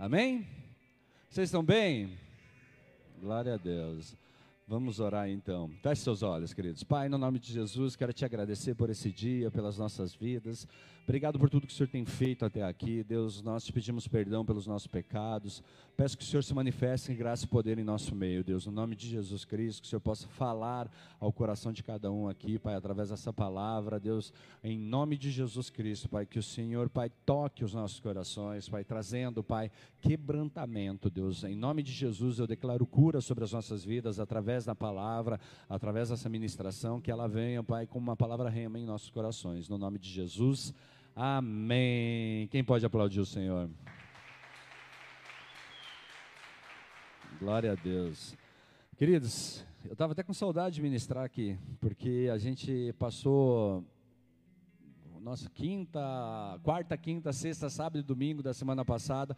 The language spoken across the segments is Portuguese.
Amém? Vocês estão bem? Glória a Deus. Vamos orar então. Feche seus olhos, queridos. Pai, no nome de Jesus, quero te agradecer por esse dia, pelas nossas vidas. Obrigado por tudo que o Senhor tem feito até aqui. Deus, nós te pedimos perdão pelos nossos pecados. Peço que o Senhor se manifeste em graça e poder em nosso meio, Deus. No nome de Jesus Cristo, que o Senhor possa falar ao coração de cada um aqui, Pai, através dessa palavra, Deus. Em nome de Jesus Cristo, Pai, que o Senhor, Pai, toque os nossos corações, Pai, trazendo, Pai, quebrantamento, Deus. Em nome de Jesus, eu declaro cura sobre as nossas vidas através da palavra, através dessa ministração, que ela venha, Pai, como uma palavra rema em nossos corações. No nome de Jesus. Amém. Quem pode aplaudir o Senhor? Glória a Deus. Queridos, eu estava até com saudade de ministrar aqui, porque a gente passou nossa quinta, quarta, quinta, sexta, sábado e domingo da semana passada,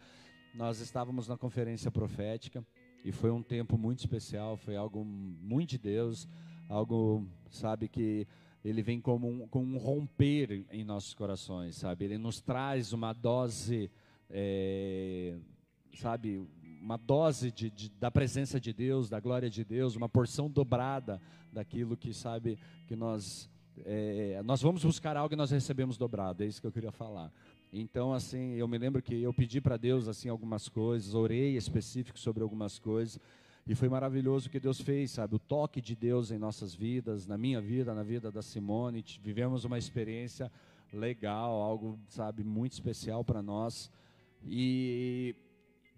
nós estávamos na conferência profética e foi um tempo muito especial, foi algo muito de Deus, algo, sabe, que ele vem como um, com um romper em nossos corações, sabe? Ele nos traz uma dose, é, sabe, uma dose de, de, da presença de Deus, da glória de Deus, uma porção dobrada daquilo que, sabe, que nós é, nós vamos buscar algo e nós recebemos dobrado, é isso que eu queria falar. Então, assim, eu me lembro que eu pedi para Deus, assim, algumas coisas, orei específico sobre algumas coisas, e foi maravilhoso o que Deus fez, sabe? O toque de Deus em nossas vidas, na minha vida, na vida da Simone. Vivemos uma experiência legal, algo, sabe, muito especial para nós. E,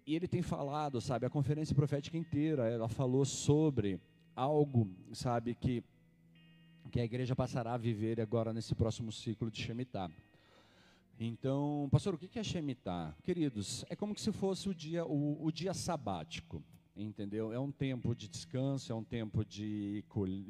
e ele tem falado, sabe, a conferência profética inteira, ela falou sobre algo, sabe, que, que a igreja passará a viver agora nesse próximo ciclo de Shemitah. Então, pastor, o que é Shemitah? Queridos, é como se fosse o dia, o, o dia sabático entendeu? É um tempo de descanso, é um tempo de,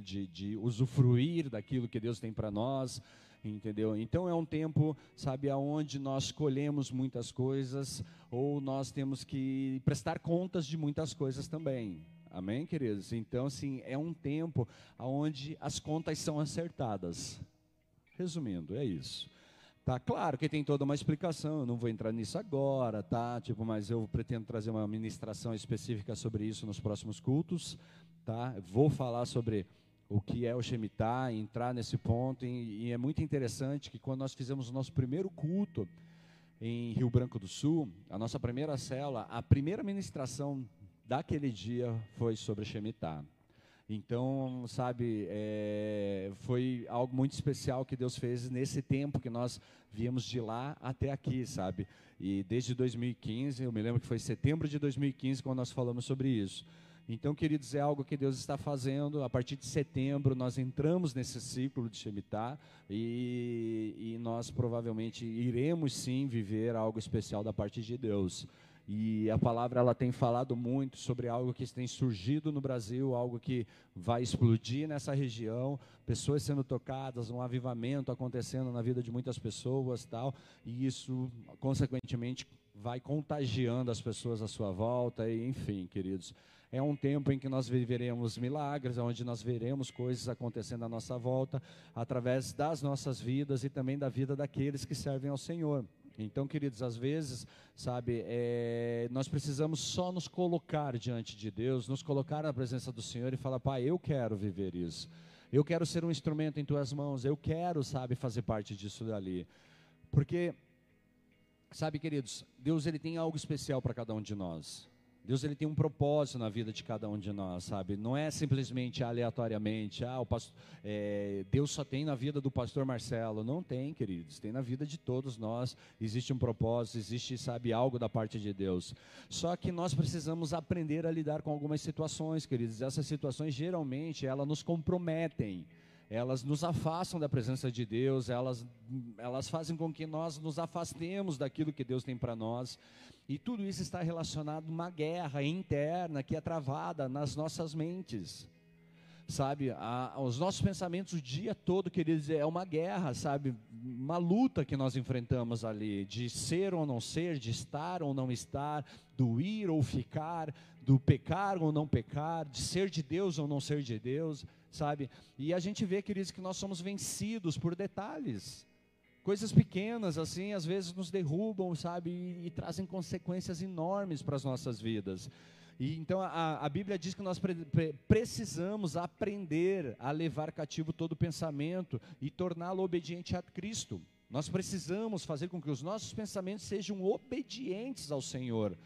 de, de usufruir daquilo que Deus tem para nós, entendeu? Então é um tempo, sabe, aonde nós colhemos muitas coisas ou nós temos que prestar contas de muitas coisas também. Amém, queridos? Então, assim, é um tempo aonde as contas são acertadas. Resumindo, é isso. Tá claro que tem toda uma explicação, eu não vou entrar nisso agora, tá? Tipo, mas eu pretendo trazer uma ministração específica sobre isso nos próximos cultos, tá? Vou falar sobre o que é o Shemitah, entrar nesse ponto, e, e é muito interessante que quando nós fizemos o nosso primeiro culto em Rio Branco do Sul, a nossa primeira célula, a primeira ministração daquele dia foi sobre Shemitah. Então, sabe, é, foi algo muito especial que Deus fez nesse tempo que nós viemos de lá até aqui, sabe? E desde 2015, eu me lembro que foi setembro de 2015 quando nós falamos sobre isso. Então, queridos, é algo que Deus está fazendo. A partir de setembro, nós entramos nesse ciclo de Shemitah e, e nós provavelmente iremos sim viver algo especial da parte de Deus. E a palavra ela tem falado muito sobre algo que tem surgido no Brasil, algo que vai explodir nessa região, pessoas sendo tocadas, um avivamento acontecendo na vida de muitas pessoas, tal, e isso consequentemente vai contagiando as pessoas à sua volta, e enfim, queridos. É um tempo em que nós viveremos milagres, onde nós veremos coisas acontecendo à nossa volta, através das nossas vidas e também da vida daqueles que servem ao Senhor. Então, queridos, às vezes, sabe, é, nós precisamos só nos colocar diante de Deus, nos colocar na presença do Senhor e falar, Pai, eu quero viver isso. Eu quero ser um instrumento em tuas mãos, eu quero, sabe, fazer parte disso dali. Porque, sabe, queridos, Deus ele tem algo especial para cada um de nós. Deus ele tem um propósito na vida de cada um de nós, sabe? Não é simplesmente aleatoriamente, ah, o pastor, é, Deus só tem na vida do pastor Marcelo. Não tem, queridos, tem na vida de todos nós. Existe um propósito, existe, sabe, algo da parte de Deus. Só que nós precisamos aprender a lidar com algumas situações, queridos. Essas situações geralmente elas nos comprometem elas nos afastam da presença de Deus, elas, elas fazem com que nós nos afastemos daquilo que Deus tem para nós. E tudo isso está relacionado a uma guerra interna que é travada nas nossas mentes. Sabe, a, os nossos pensamentos o dia todo, queridos, é uma guerra, sabe, uma luta que nós enfrentamos ali, de ser ou não ser, de estar ou não estar, do ir ou ficar, do pecar ou não pecar, de ser de Deus ou não ser de Deus, sabe? E a gente vê, queridos, que nós somos vencidos por detalhes Coisas pequenas, assim, às vezes nos derrubam, sabe, e, e trazem consequências enormes para as nossas vidas. E então a, a Bíblia diz que nós pre, pre, precisamos aprender a levar cativo todo pensamento e torná-lo obediente a Cristo. Nós precisamos fazer com que os nossos pensamentos sejam obedientes ao Senhor.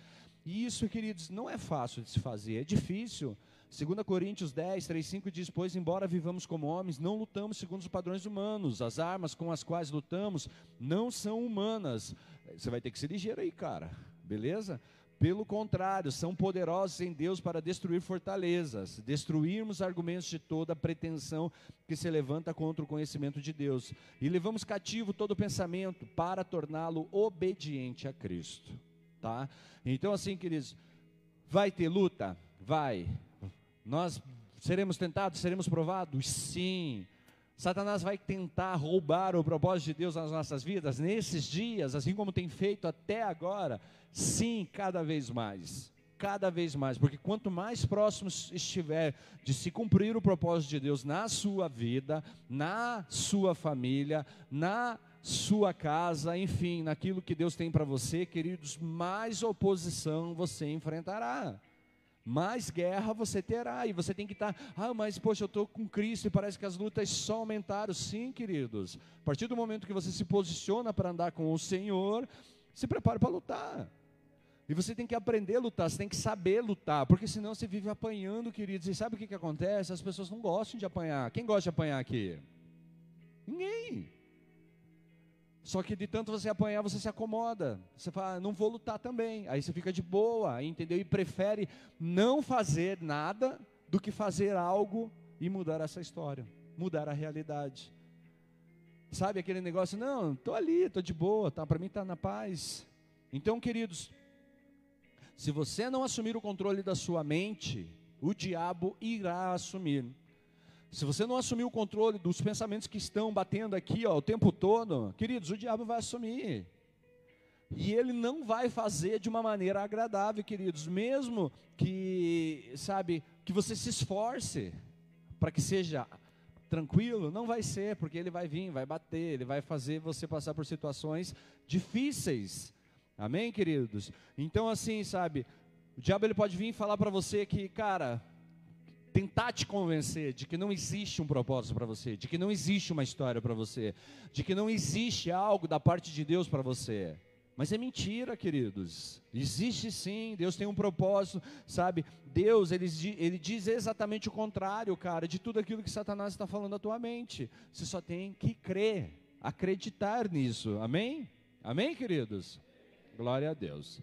E isso, queridos, não é fácil de se fazer, é difícil. 2 Coríntios 10, 3, 5 diz: Pois, embora vivamos como homens, não lutamos segundo os padrões humanos. As armas com as quais lutamos não são humanas. Você vai ter que ser ligeiro aí, cara, beleza? Pelo contrário, são poderosos em Deus para destruir fortalezas, destruirmos argumentos de toda pretensão que se levanta contra o conhecimento de Deus. E levamos cativo todo pensamento para torná-lo obediente a Cristo. Tá? Então, assim, queridos, vai ter luta? Vai. Nós seremos tentados, seremos provados? Sim. Satanás vai tentar roubar o propósito de Deus nas nossas vidas nesses dias, assim como tem feito até agora? Sim, cada vez mais. Cada vez mais, porque quanto mais próximo estiver de se cumprir o propósito de Deus na sua vida, na sua família, na sua casa, enfim, naquilo que Deus tem para você, queridos, mais oposição você enfrentará mais guerra você terá, e você tem que estar, ah, mas poxa, eu estou com Cristo e parece que as lutas só aumentaram. Sim, queridos, a partir do momento que você se posiciona para andar com o Senhor, se prepare para lutar. E você tem que aprender a lutar, você tem que saber lutar, porque senão você vive apanhando, queridos. E sabe o que, que acontece? As pessoas não gostam de apanhar. Quem gosta de apanhar aqui? Ninguém. Só que de tanto você apanhar, você se acomoda. Você fala, ah, não vou lutar também. Aí você fica de boa, entendeu? E prefere não fazer nada do que fazer algo e mudar essa história, mudar a realidade. Sabe aquele negócio? Não, estou ali, estou de boa, tá? para mim está na paz. Então, queridos, se você não assumir o controle da sua mente, o diabo irá assumir. Se você não assumir o controle dos pensamentos que estão batendo aqui ó, o tempo todo, queridos, o diabo vai assumir. E ele não vai fazer de uma maneira agradável, queridos, mesmo que, sabe, que você se esforce para que seja tranquilo, não vai ser, porque ele vai vir, vai bater, ele vai fazer você passar por situações difíceis. Amém, queridos? Então, assim, sabe, o diabo ele pode vir falar para você que, cara, tentar te convencer de que não existe um propósito para você, de que não existe uma história para você, de que não existe algo da parte de Deus para você. Mas é mentira, queridos. Existe sim, Deus tem um propósito, sabe? Deus, ele, ele diz exatamente o contrário, cara, de tudo aquilo que Satanás está falando à tua mente. Você só tem que crer, acreditar nisso. Amém? Amém, queridos? Glória a Deus.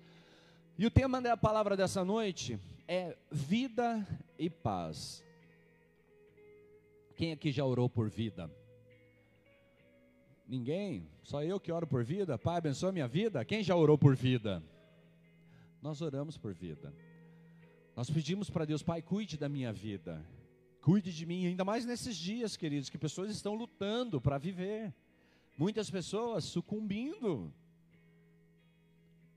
E o tema da palavra dessa noite é vida e paz. Quem aqui já orou por vida? Ninguém? Só eu que oro por vida? Pai, abençoa minha vida? Quem já orou por vida? Nós oramos por vida. Nós pedimos para Deus, Pai, cuide da minha vida. Cuide de mim, ainda mais nesses dias, queridos, que pessoas estão lutando para viver. Muitas pessoas sucumbindo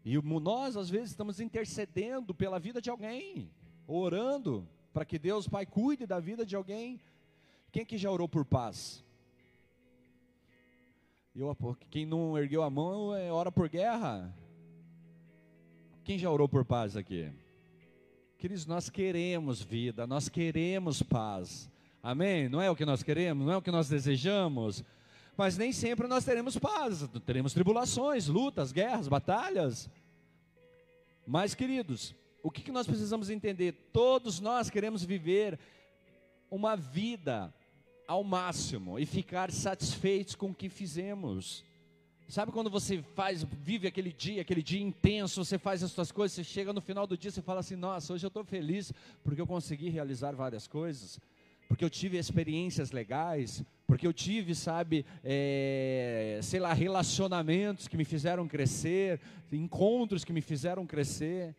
e nós, às vezes, estamos intercedendo pela vida de alguém, orando para que Deus, Pai, cuide da vida de alguém. Quem que já orou por paz? Eu, quem não ergueu a mão, é, ora por guerra. Quem já orou por paz aqui? Queridos, nós queremos vida, nós queremos paz. Amém? Não é o que nós queremos, não é o que nós desejamos mas nem sempre nós teremos paz, teremos tribulações, lutas, guerras, batalhas. Mas, queridos, o que nós precisamos entender? Todos nós queremos viver uma vida ao máximo e ficar satisfeitos com o que fizemos. Sabe quando você faz, vive aquele dia, aquele dia intenso, você faz as suas coisas, você chega no final do dia, você fala assim: Nossa, hoje eu estou feliz porque eu consegui realizar várias coisas porque eu tive experiências legais, porque eu tive, sabe, é, sei lá, relacionamentos que me fizeram crescer, encontros que me fizeram crescer.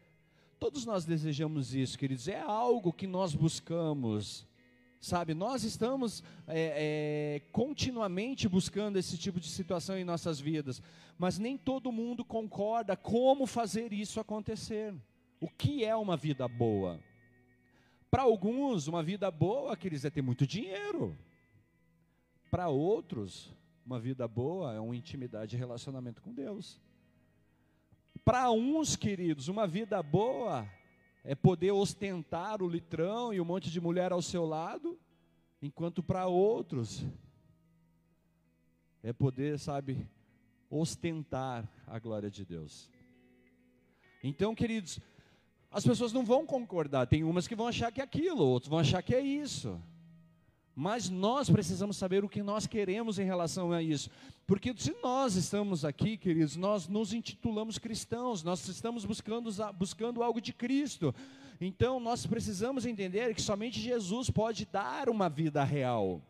Todos nós desejamos isso, queridos, é algo que nós buscamos, sabe? Nós estamos é, é, continuamente buscando esse tipo de situação em nossas vidas, mas nem todo mundo concorda como fazer isso acontecer. O que é uma vida boa? Para alguns, uma vida boa, queridos, é ter muito dinheiro. Para outros, uma vida boa é uma intimidade e relacionamento com Deus. Para uns, queridos, uma vida boa é poder ostentar o litrão e um monte de mulher ao seu lado, enquanto para outros é poder, sabe, ostentar a glória de Deus. Então, queridos, as pessoas não vão concordar, tem umas que vão achar que é aquilo, outros vão achar que é isso. Mas nós precisamos saber o que nós queremos em relação a isso. Porque se nós estamos aqui, queridos, nós nos intitulamos cristãos, nós estamos buscando, buscando algo de Cristo. Então nós precisamos entender que somente Jesus pode dar uma vida real.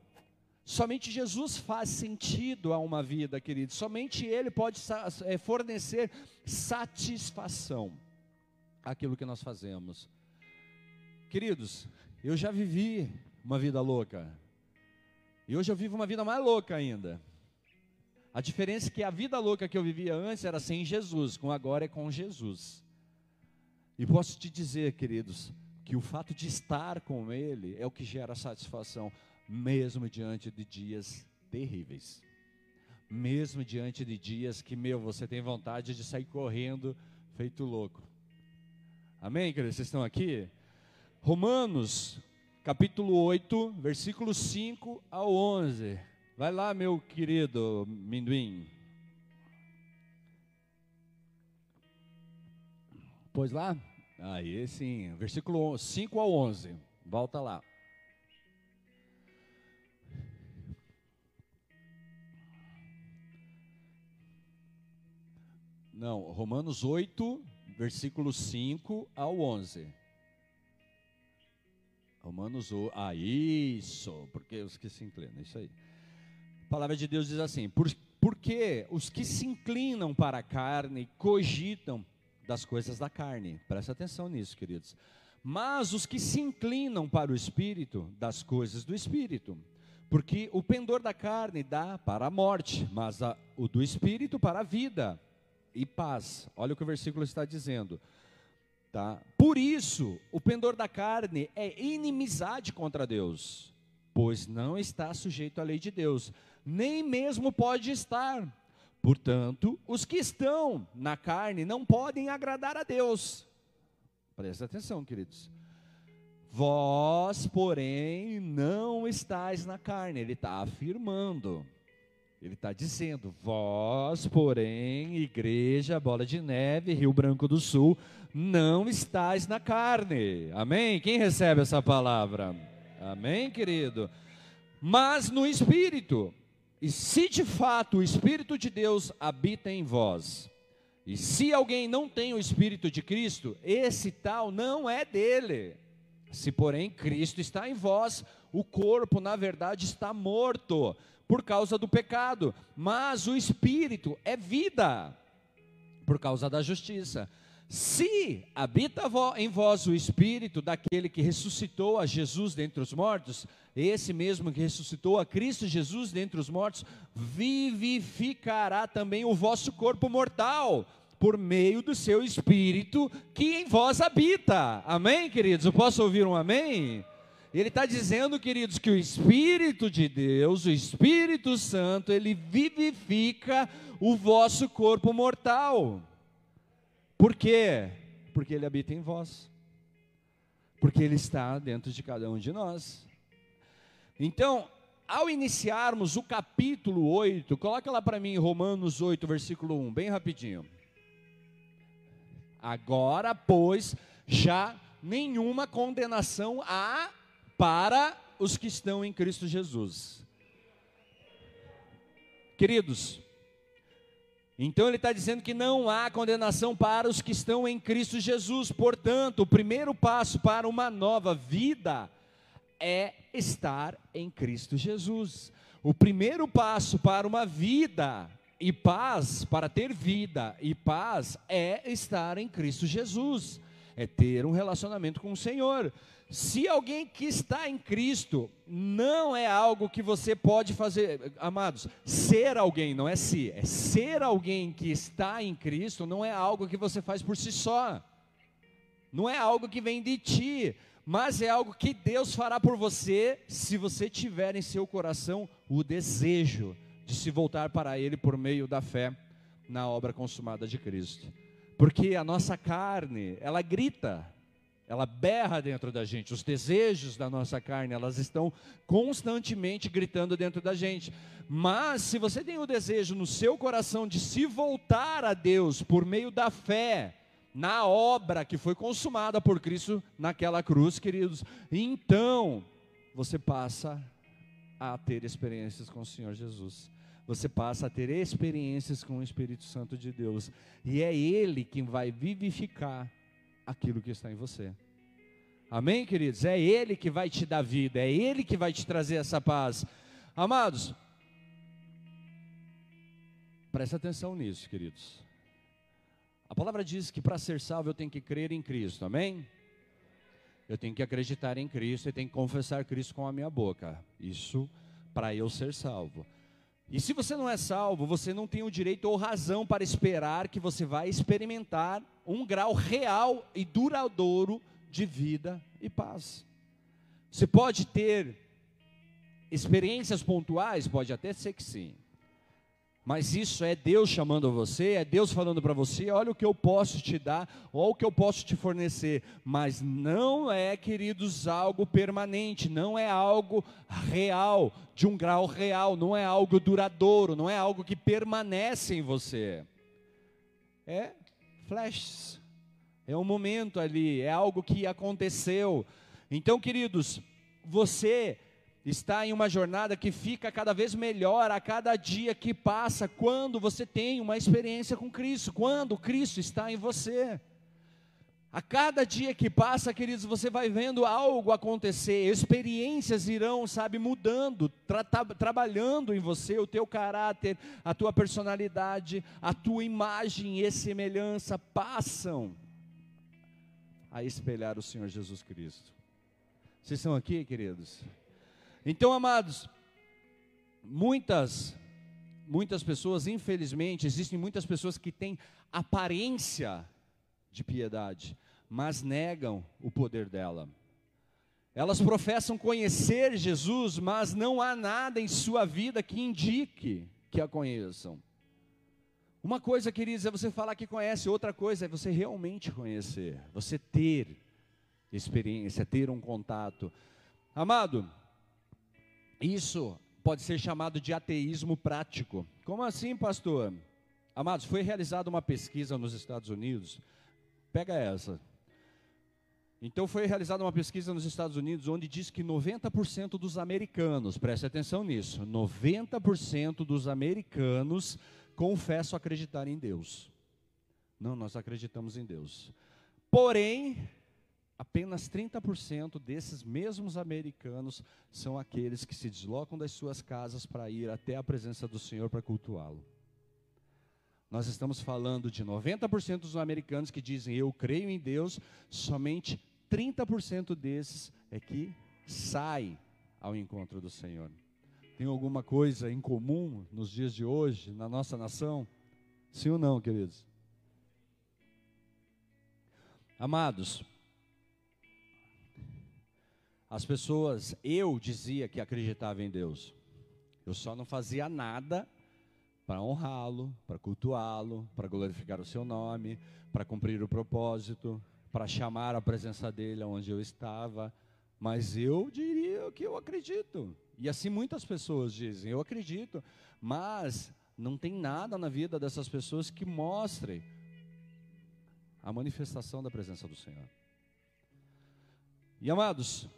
Somente Jesus faz sentido a uma vida, queridos. Somente Ele pode é, fornecer satisfação àquilo que nós fazemos. Queridos, eu já vivi uma vida louca. E hoje eu vivo uma vida mais louca ainda. A diferença é que a vida louca que eu vivia antes era sem Jesus, com agora é com Jesus. E posso te dizer, queridos, que o fato de estar com Ele é o que gera satisfação, mesmo diante de dias terríveis. Mesmo diante de dias que, meu, você tem vontade de sair correndo, feito louco. Amém, queridos? Vocês estão aqui? Romanos capítulo 8, versículo 5 ao 11. Vai lá, meu querido Minduim. Pois lá? Aí sim, versículo 5 ao 11. Volta lá. Não, Romanos 8, versículo 5 ao 11. Romanos 8. Ah, isso, porque os que se inclinam, isso aí. A palavra de Deus diz assim: por, porque os que se inclinam para a carne cogitam das coisas da carne. Presta atenção nisso, queridos. Mas os que se inclinam para o espírito, das coisas do espírito. Porque o pendor da carne dá para a morte, mas a, o do espírito para a vida e paz. Olha o que o versículo está dizendo. Tá? Por isso, o pendor da carne é inimizade contra Deus, pois não está sujeito à lei de Deus, nem mesmo pode estar. Portanto, os que estão na carne não podem agradar a Deus. Presta atenção, queridos. Vós, porém, não estáis na carne, ele está afirmando. Ele está dizendo: Vós, porém, igreja, bola de neve, Rio Branco do Sul, não estáis na carne. Amém? Quem recebe essa palavra? Amém, querido? Mas no Espírito. E se de fato o Espírito de Deus habita em vós, e se alguém não tem o Espírito de Cristo, esse tal não é dele. Se, porém, Cristo está em vós, o corpo, na verdade, está morto por causa do pecado, mas o espírito é vida por causa da justiça. Se habita em vós o espírito daquele que ressuscitou a Jesus dentre os mortos, esse mesmo que ressuscitou a Cristo Jesus dentre os mortos, vivificará também o vosso corpo mortal por meio do seu espírito que em vós habita. Amém, queridos? Eu posso ouvir um amém? Ele está dizendo, queridos, que o Espírito de Deus, o Espírito Santo, ele vivifica o vosso corpo mortal. Por quê? Porque ele habita em vós. Porque ele está dentro de cada um de nós. Então, ao iniciarmos o capítulo 8, coloca lá para mim Romanos 8, versículo 1, bem rapidinho. Agora, pois, já nenhuma condenação há para os que estão em Cristo Jesus. Queridos, então ele está dizendo que não há condenação para os que estão em Cristo Jesus. Portanto, o primeiro passo para uma nova vida é estar em Cristo Jesus. O primeiro passo para uma vida e paz, para ter vida e paz, é estar em Cristo Jesus, é ter um relacionamento com o Senhor. Se alguém que está em Cristo não é algo que você pode fazer, amados, ser alguém, não é se, é ser alguém que está em Cristo, não é algo que você faz por si só, não é algo que vem de ti, mas é algo que Deus fará por você se você tiver em seu coração o desejo de se voltar para Ele por meio da fé na obra consumada de Cristo. Porque a nossa carne, ela grita, ela berra dentro da gente, os desejos da nossa carne, elas estão constantemente gritando dentro da gente. Mas se você tem o desejo no seu coração de se voltar a Deus por meio da fé, na obra que foi consumada por Cristo naquela cruz, queridos, então você passa a ter experiências com o Senhor Jesus. Você passa a ter experiências com o Espírito Santo de Deus, e é Ele quem vai vivificar aquilo que está em você. Amém, queridos? É Ele que vai te dar vida, é Ele que vai te trazer essa paz. Amados, presta atenção nisso, queridos. A palavra diz que para ser salvo eu tenho que crer em Cristo, amém? Eu tenho que acreditar em Cristo e tenho que confessar Cristo com a minha boca. Isso para eu ser salvo. E se você não é salvo, você não tem o direito ou razão para esperar que você vai experimentar um grau real e duradouro de vida e paz. Você pode ter experiências pontuais, pode até ser que sim. Mas isso é Deus chamando você, é Deus falando para você: olha o que eu posso te dar, olha o que eu posso te fornecer. Mas não é, queridos, algo permanente, não é algo real, de um grau real, não é algo duradouro, não é algo que permanece em você. É flashes, é um momento ali, é algo que aconteceu. Então, queridos, você está em uma jornada que fica cada vez melhor a cada dia que passa, quando você tem uma experiência com Cristo, quando Cristo está em você. A cada dia que passa, queridos, você vai vendo algo acontecer, experiências irão, sabe, mudando, tra trabalhando em você, o teu caráter, a tua personalidade, a tua imagem e semelhança passam a espelhar o Senhor Jesus Cristo. Vocês estão aqui, queridos? Então, amados, muitas muitas pessoas, infelizmente, existem muitas pessoas que têm aparência de piedade, mas negam o poder dela. Elas professam conhecer Jesus, mas não há nada em sua vida que indique que a conheçam. Uma coisa, queridos, é você falar que conhece, outra coisa é você realmente conhecer, você ter experiência, ter um contato. Amado, isso pode ser chamado de ateísmo prático. Como assim, pastor? Amados, foi realizada uma pesquisa nos Estados Unidos. Pega essa. Então foi realizada uma pesquisa nos Estados Unidos onde diz que 90% dos americanos, preste atenção nisso, 90% dos americanos confessam acreditar em Deus. Não, nós acreditamos em Deus. Porém, apenas 30% desses mesmos americanos são aqueles que se deslocam das suas casas para ir até a presença do Senhor para cultuá-lo. Nós estamos falando de 90% dos americanos que dizem eu creio em Deus, somente 30% desses é que sai ao encontro do Senhor. Tem alguma coisa em comum nos dias de hoje, na nossa nação? Sim ou não, queridos? Amados, as pessoas, eu dizia que acreditava em Deus. Eu só não fazia nada para honrá-lo, para cultuá-lo, para glorificar o seu nome, para cumprir o propósito, para chamar a presença dele onde eu estava. Mas eu diria que eu acredito. E assim muitas pessoas dizem, eu acredito. Mas não tem nada na vida dessas pessoas que mostre a manifestação da presença do Senhor. E amados,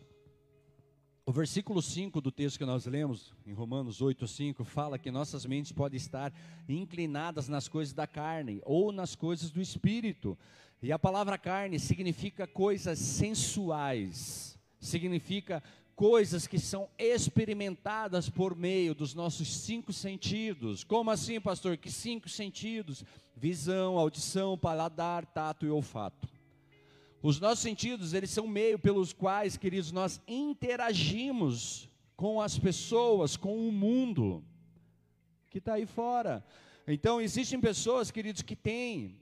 o versículo 5 do texto que nós lemos, em Romanos 8, 5, fala que nossas mentes podem estar inclinadas nas coisas da carne ou nas coisas do espírito. E a palavra carne significa coisas sensuais, significa coisas que são experimentadas por meio dos nossos cinco sentidos. Como assim, pastor? Que cinco sentidos? Visão, audição, paladar, tato e olfato. Os nossos sentidos, eles são meio pelos quais, queridos, nós interagimos com as pessoas, com o mundo que está aí fora. Então, existem pessoas, queridos, que têm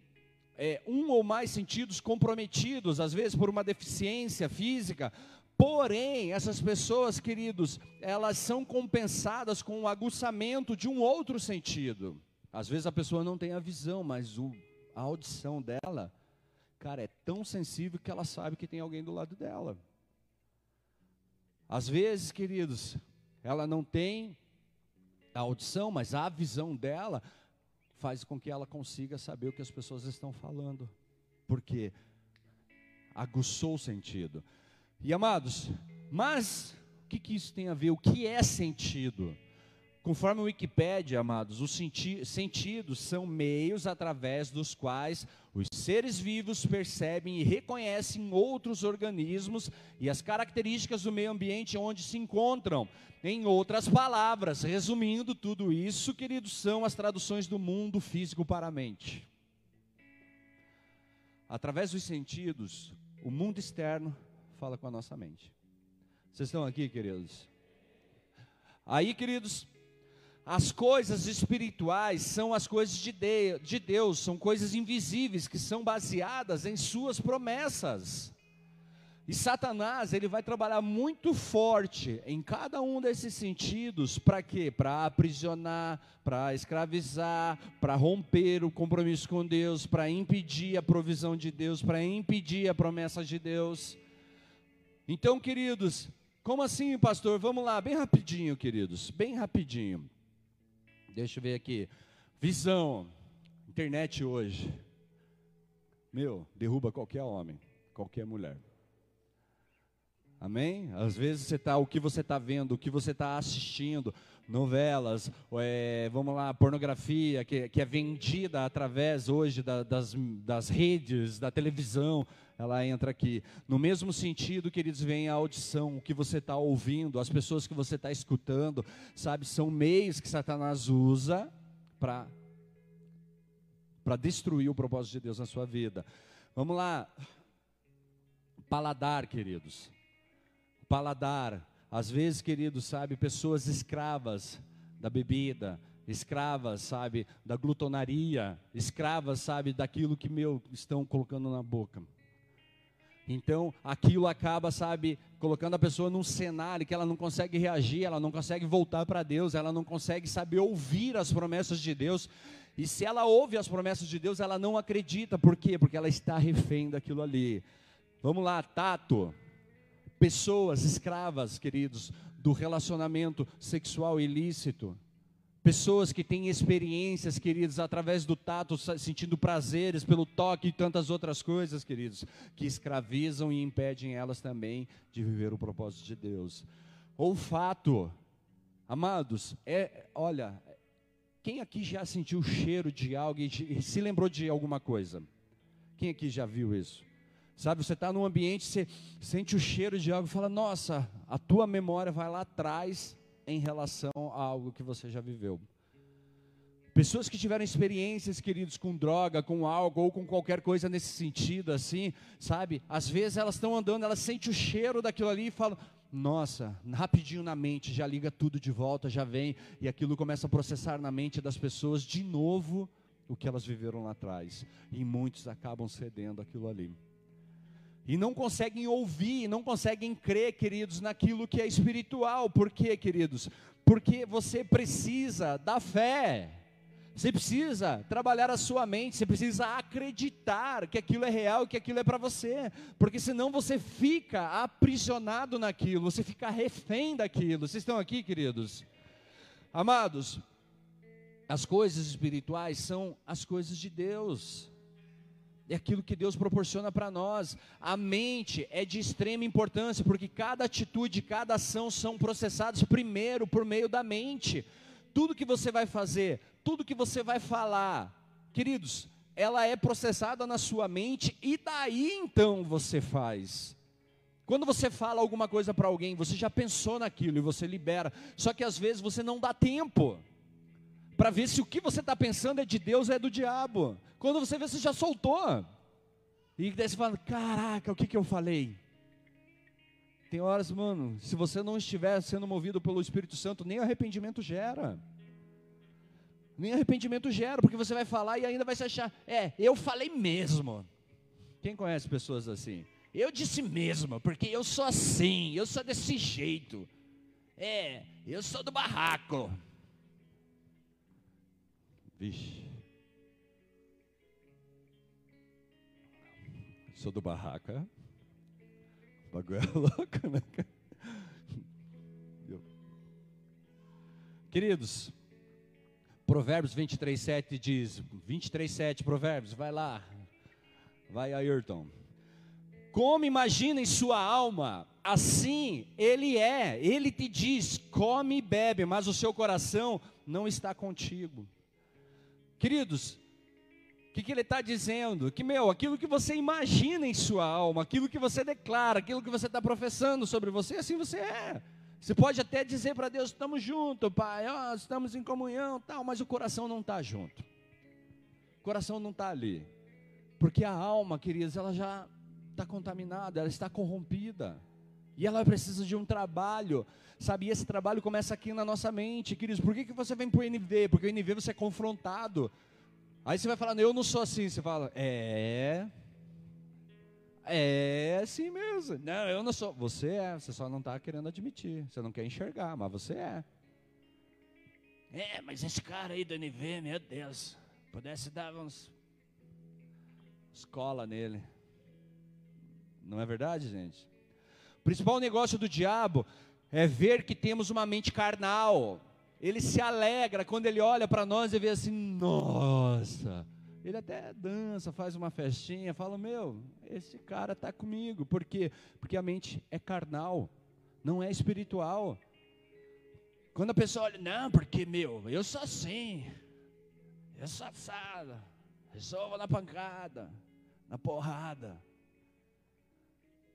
é, um ou mais sentidos comprometidos, às vezes por uma deficiência física. Porém, essas pessoas, queridos, elas são compensadas com o aguçamento de um outro sentido. Às vezes a pessoa não tem a visão, mas o, a audição dela, cara, é tão sensível que ela sabe que tem alguém do lado dela. Às vezes, queridos, ela não tem a audição, mas a visão dela faz com que ela consiga saber o que as pessoas estão falando, porque aguçou o sentido. E amados, mas o que, que isso tem a ver? O que é sentido? Conforme o Wikipédia, amados, os senti sentidos são meios através dos quais os seres vivos percebem e reconhecem outros organismos e as características do meio ambiente onde se encontram. Em outras palavras, resumindo tudo isso, queridos, são as traduções do mundo físico para a mente. Através dos sentidos, o mundo externo fala com a nossa mente. Vocês estão aqui, queridos? Aí, queridos, as coisas espirituais são as coisas de, de Deus, são coisas invisíveis que são baseadas em Suas promessas. E Satanás, ele vai trabalhar muito forte em cada um desses sentidos, para quê? Para aprisionar, para escravizar, para romper o compromisso com Deus, para impedir a provisão de Deus, para impedir a promessa de Deus. Então, queridos, como assim, pastor? Vamos lá, bem rapidinho, queridos, bem rapidinho. Deixa eu ver aqui. Visão. Internet hoje. Meu, derruba qualquer homem, qualquer mulher. Amém? Às vezes você tá, o que você está vendo, o que você está assistindo, novelas, é, vamos lá, pornografia, que, que é vendida através hoje da, das, das redes, da televisão, ela entra aqui. No mesmo sentido, queridos, vem a audição, o que você está ouvindo, as pessoas que você está escutando, sabe, são meios que Satanás usa para para destruir o propósito de Deus na sua vida. Vamos lá. Paladar, queridos. Paladar. Às vezes, queridos, sabe, pessoas escravas da bebida, escravas, sabe, da glutonaria, escravas, sabe, daquilo que meu estão colocando na boca. Então, aquilo acaba, sabe, colocando a pessoa num cenário que ela não consegue reagir, ela não consegue voltar para Deus, ela não consegue saber ouvir as promessas de Deus. E se ela ouve as promessas de Deus, ela não acredita. Por quê? Porque ela está refém daquilo ali. Vamos lá, tato. Pessoas escravas, queridos, do relacionamento sexual ilícito. Pessoas que têm experiências, queridos, através do tato, sentindo prazeres pelo toque e tantas outras coisas, queridos, que escravizam e impedem elas também de viver o propósito de Deus. Olfato, amados, é, olha, quem aqui já sentiu o cheiro de algo e se lembrou de alguma coisa? Quem aqui já viu isso? Sabe, você está num ambiente, você sente o cheiro de algo e fala, nossa, a tua memória vai lá atrás em relação a algo que você já viveu. Pessoas que tiveram experiências, queridos, com droga, com álcool ou com qualquer coisa nesse sentido, assim, sabe? Às vezes elas estão andando, elas sentem o cheiro daquilo ali e falam: Nossa, rapidinho na mente, já liga tudo de volta, já vem, e aquilo começa a processar na mente das pessoas de novo o que elas viveram lá atrás. E muitos acabam cedendo aquilo ali e não conseguem ouvir, não conseguem crer, queridos, naquilo que é espiritual. Por quê, queridos? Porque você precisa da fé. Você precisa trabalhar a sua mente, você precisa acreditar que aquilo é real, que aquilo é para você, porque senão você fica aprisionado naquilo, você fica refém daquilo. Vocês estão aqui, queridos? Amados, as coisas espirituais são as coisas de Deus é aquilo que Deus proporciona para nós. A mente é de extrema importância, porque cada atitude, cada ação são processadas primeiro por meio da mente. Tudo que você vai fazer, tudo que você vai falar, queridos, ela é processada na sua mente e daí então você faz. Quando você fala alguma coisa para alguém, você já pensou naquilo e você libera, só que às vezes você não dá tempo para ver se o que você está pensando é de Deus ou é do diabo. Quando você vê, você já soltou. E daí você fala: Caraca, o que, que eu falei? Tem horas, mano, se você não estiver sendo movido pelo Espírito Santo, nem arrependimento gera. Nem arrependimento gera, porque você vai falar e ainda vai se achar, é, eu falei mesmo. Quem conhece pessoas assim? Eu disse mesmo, porque eu sou assim, eu sou desse jeito. É, eu sou do barraco. Vixe. Sou do barraco, é? O bagulho é louco, né? Queridos, Provérbios 23, 7 diz, 23, 7, Provérbios, vai lá, vai Ayrton. Como imagina em sua alma, assim ele é, ele te diz, come e bebe, mas o seu coração não está contigo. Queridos, o que, que, ele está dizendo? Que, meu, aquilo que você imagina em sua alma, aquilo que você declara, aquilo que você está professando sobre você, assim você é. Você pode até dizer para Deus: estamos juntos, Pai, oh, estamos em comunhão, tal, mas o coração não está junto. O coração não está ali. Porque a alma, queridos, ela já está contaminada, ela está corrompida. E ela precisa de um trabalho, sabe? E esse trabalho começa aqui na nossa mente, queridos. Por que, que você vem para o NV? Porque o NV você é confrontado. Aí você vai falar, eu não sou assim. Você fala, é, é assim mesmo. Não, eu não sou. Você é, você só não está querendo admitir. Você não quer enxergar, mas você é. É, mas esse cara aí do NV, meu Deus, pudesse dar uns escola nele. Não é verdade, gente? Principal negócio do diabo é ver que temos uma mente carnal. Ele se alegra quando ele olha para nós e vê assim: nossa, ele até dança, faz uma festinha, fala: Meu, esse cara está comigo. Por quê? Porque a mente é carnal, não é espiritual. Quando a pessoa olha, não, porque, meu, eu sou assim, eu sou assada, resolvo na pancada, na porrada.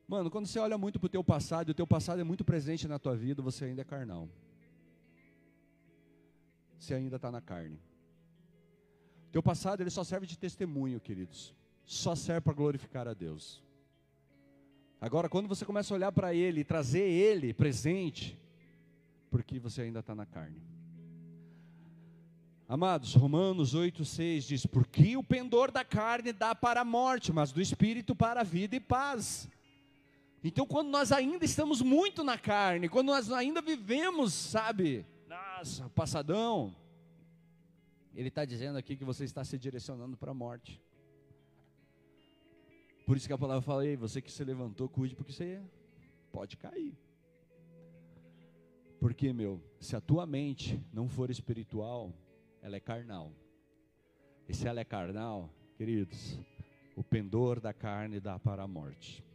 Mano, quando você olha muito para o teu passado, e o teu passado é muito presente na tua vida, você ainda é carnal. Você ainda está na carne. Teu passado ele só serve de testemunho, queridos. Só serve para glorificar a Deus. Agora, quando você começa a olhar para Ele e trazer Ele presente, porque você ainda está na carne. Amados, Romanos 8,6 diz: Porque o pendor da carne dá para a morte, mas do espírito para a vida e paz. Então, quando nós ainda estamos muito na carne, quando nós ainda vivemos, sabe, nossa, passadão, ele está dizendo aqui que você está se direcionando para a morte. Por isso que a palavra fala, ei, você que se levantou, cuide, porque você pode cair. Porque, meu, se a tua mente não for espiritual, ela é carnal. E se ela é carnal, queridos, o pendor da carne dá para a morte.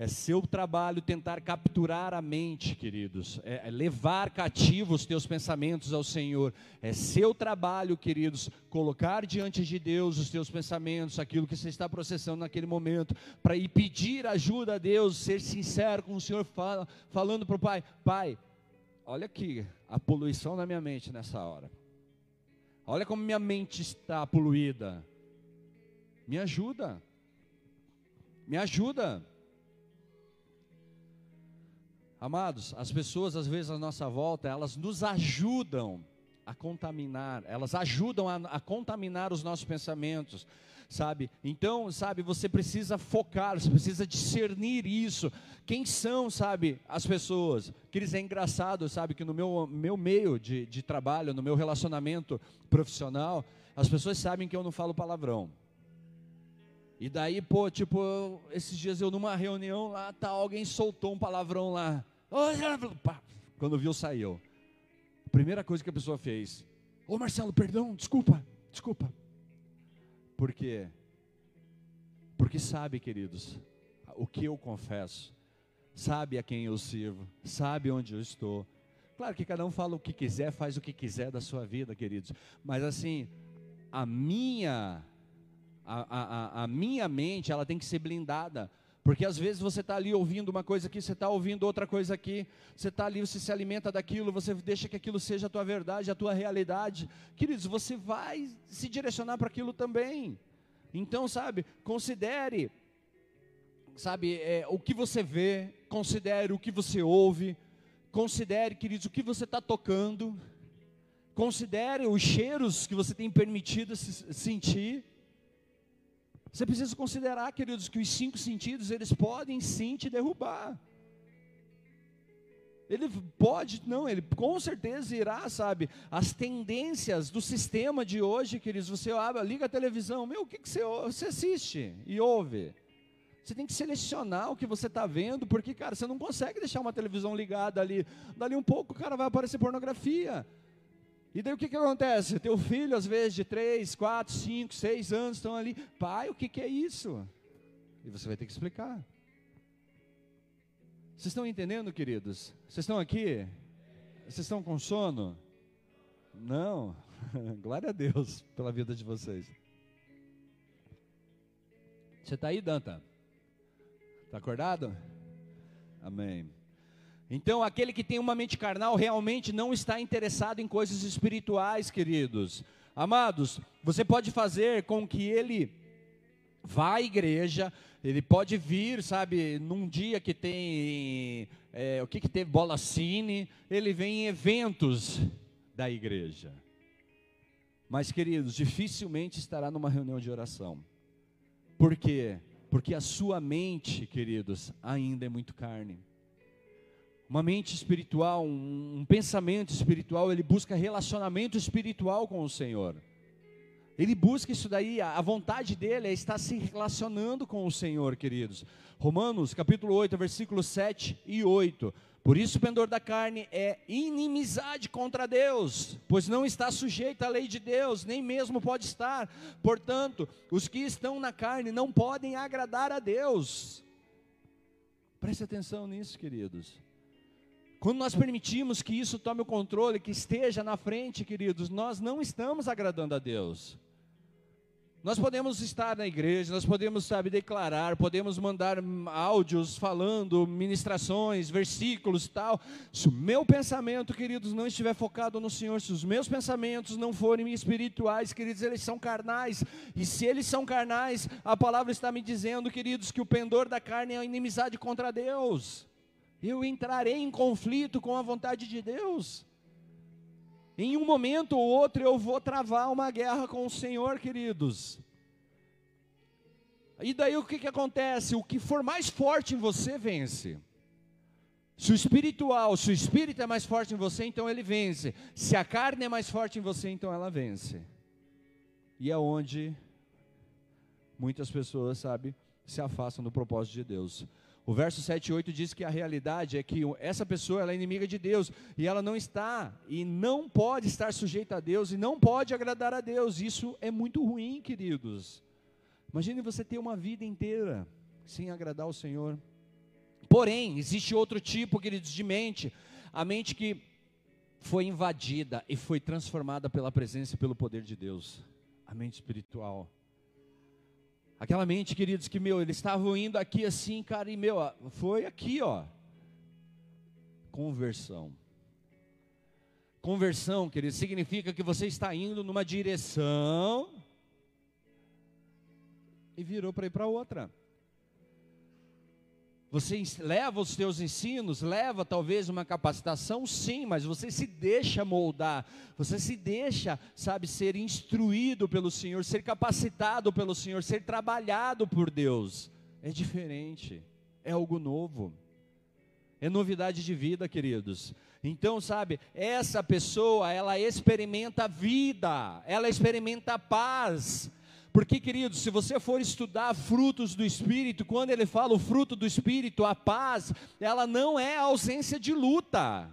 É seu trabalho tentar capturar a mente, queridos. É, é levar cativos os teus pensamentos ao Senhor. É seu trabalho, queridos, colocar diante de Deus os teus pensamentos, aquilo que você está processando naquele momento, para ir pedir ajuda a Deus, ser sincero com o Senhor, fala, falando para o Pai: Pai, olha aqui a poluição na minha mente nessa hora. Olha como minha mente está poluída. Me ajuda. Me ajuda. Amados, as pessoas às vezes à nossa volta, elas nos ajudam a contaminar, elas ajudam a, a, contaminar os nossos pensamentos, sabe? Então, sabe, você precisa focar, você precisa discernir isso. Quem são, sabe, as pessoas? Eles é engraçado, sabe, que no meu, meu meio de, de trabalho, no meu relacionamento profissional, as pessoas sabem que eu não falo palavrão. E daí, pô, tipo, esses dias eu numa reunião lá, tá, alguém soltou um palavrão lá. Quando viu, saiu. Primeira coisa que a pessoa fez: Ô Marcelo, perdão, desculpa, desculpa. Por quê? Porque sabe, queridos, o que eu confesso, sabe a quem eu sirvo, sabe onde eu estou. Claro que cada um fala o que quiser, faz o que quiser da sua vida, queridos. Mas assim, a minha, a, a, a minha mente, ela tem que ser blindada porque às vezes você está ali ouvindo uma coisa aqui, você está ouvindo outra coisa aqui, você está ali, você se alimenta daquilo, você deixa que aquilo seja a tua verdade, a tua realidade. Queridos, você vai se direcionar para aquilo também. Então, sabe, considere, sabe, é, o que você vê, considere o que você ouve, considere, queridos, o que você está tocando. Considere os cheiros que você tem permitido se sentir. Você precisa considerar, queridos, que os cinco sentidos, eles podem sim te derrubar. Ele pode, não, ele com certeza irá, sabe? As tendências do sistema de hoje, queridos, você abre, liga a televisão, meu, o que, que você, você assiste e ouve? Você tem que selecionar o que você está vendo, porque, cara, você não consegue deixar uma televisão ligada ali. Dali um pouco, cara, vai aparecer pornografia. E daí o que, que acontece? Teu filho, às vezes, de 3, 4, 5, 6 anos, estão ali. Pai, o que, que é isso? E você vai ter que explicar. Vocês estão entendendo, queridos? Vocês estão aqui? Vocês estão com sono? Não. Glória a Deus pela vida de vocês. Você está aí, Danta? Está acordado? Amém. Então, aquele que tem uma mente carnal realmente não está interessado em coisas espirituais, queridos. Amados, você pode fazer com que ele vá à igreja, ele pode vir, sabe, num dia que tem, é, o que que teve, bola cine, ele vem em eventos da igreja. Mas, queridos, dificilmente estará numa reunião de oração. Por quê? Porque a sua mente, queridos, ainda é muito carne uma mente espiritual, um, um, pensamento espiritual, ele busca relacionamento espiritual com o Senhor. Ele busca isso daí, a, a vontade dele é estar se relacionando com o Senhor, queridos. Romanos, capítulo 8, versículos 7 e 8. Por isso o pendor da carne é inimizade contra Deus, pois não está sujeito à lei de Deus, nem mesmo pode estar. Portanto, os que estão na carne não podem agradar a Deus. Preste atenção nisso, queridos. Quando nós permitimos que isso tome o controle, que esteja na frente, queridos, nós não estamos agradando a Deus. Nós podemos estar na igreja, nós podemos, sabe, declarar, podemos mandar áudios falando, ministrações, versículos tal. Se o meu pensamento, queridos, não estiver focado no Senhor, se os meus pensamentos não forem espirituais, queridos, eles são carnais. E se eles são carnais, a palavra está me dizendo, queridos, que o pendor da carne é a inimizade contra Deus eu entrarei em conflito com a vontade de Deus. Em um momento ou outro eu vou travar uma guerra com o Senhor, queridos. E daí o que, que acontece? O que for mais forte em você vence. Se o espiritual, se o espírito é mais forte em você, então ele vence. Se a carne é mais forte em você, então ela vence. E é onde muitas pessoas, sabe, se afastam do propósito de Deus. O verso 7 e 8 diz que a realidade é que essa pessoa ela é inimiga de Deus e ela não está e não pode estar sujeita a Deus e não pode agradar a Deus. Isso é muito ruim, queridos. Imagine você ter uma vida inteira sem agradar ao Senhor. Porém, existe outro tipo, queridos, de mente, a mente que foi invadida e foi transformada pela presença e pelo poder de Deus, a mente espiritual. Aquela mente, queridos, que, meu, eles estavam indo aqui assim, cara, e, meu, foi aqui, ó. Conversão. Conversão, queridos, significa que você está indo numa direção e virou para ir para outra. Você leva os seus ensinos, leva talvez uma capacitação, sim, mas você se deixa moldar, você se deixa, sabe, ser instruído pelo Senhor, ser capacitado pelo Senhor, ser trabalhado por Deus. É diferente, é algo novo, é novidade de vida, queridos. Então, sabe, essa pessoa, ela experimenta vida, ela experimenta paz, porque, queridos, se você for estudar frutos do Espírito, quando ele fala o fruto do Espírito, a paz, ela não é a ausência de luta.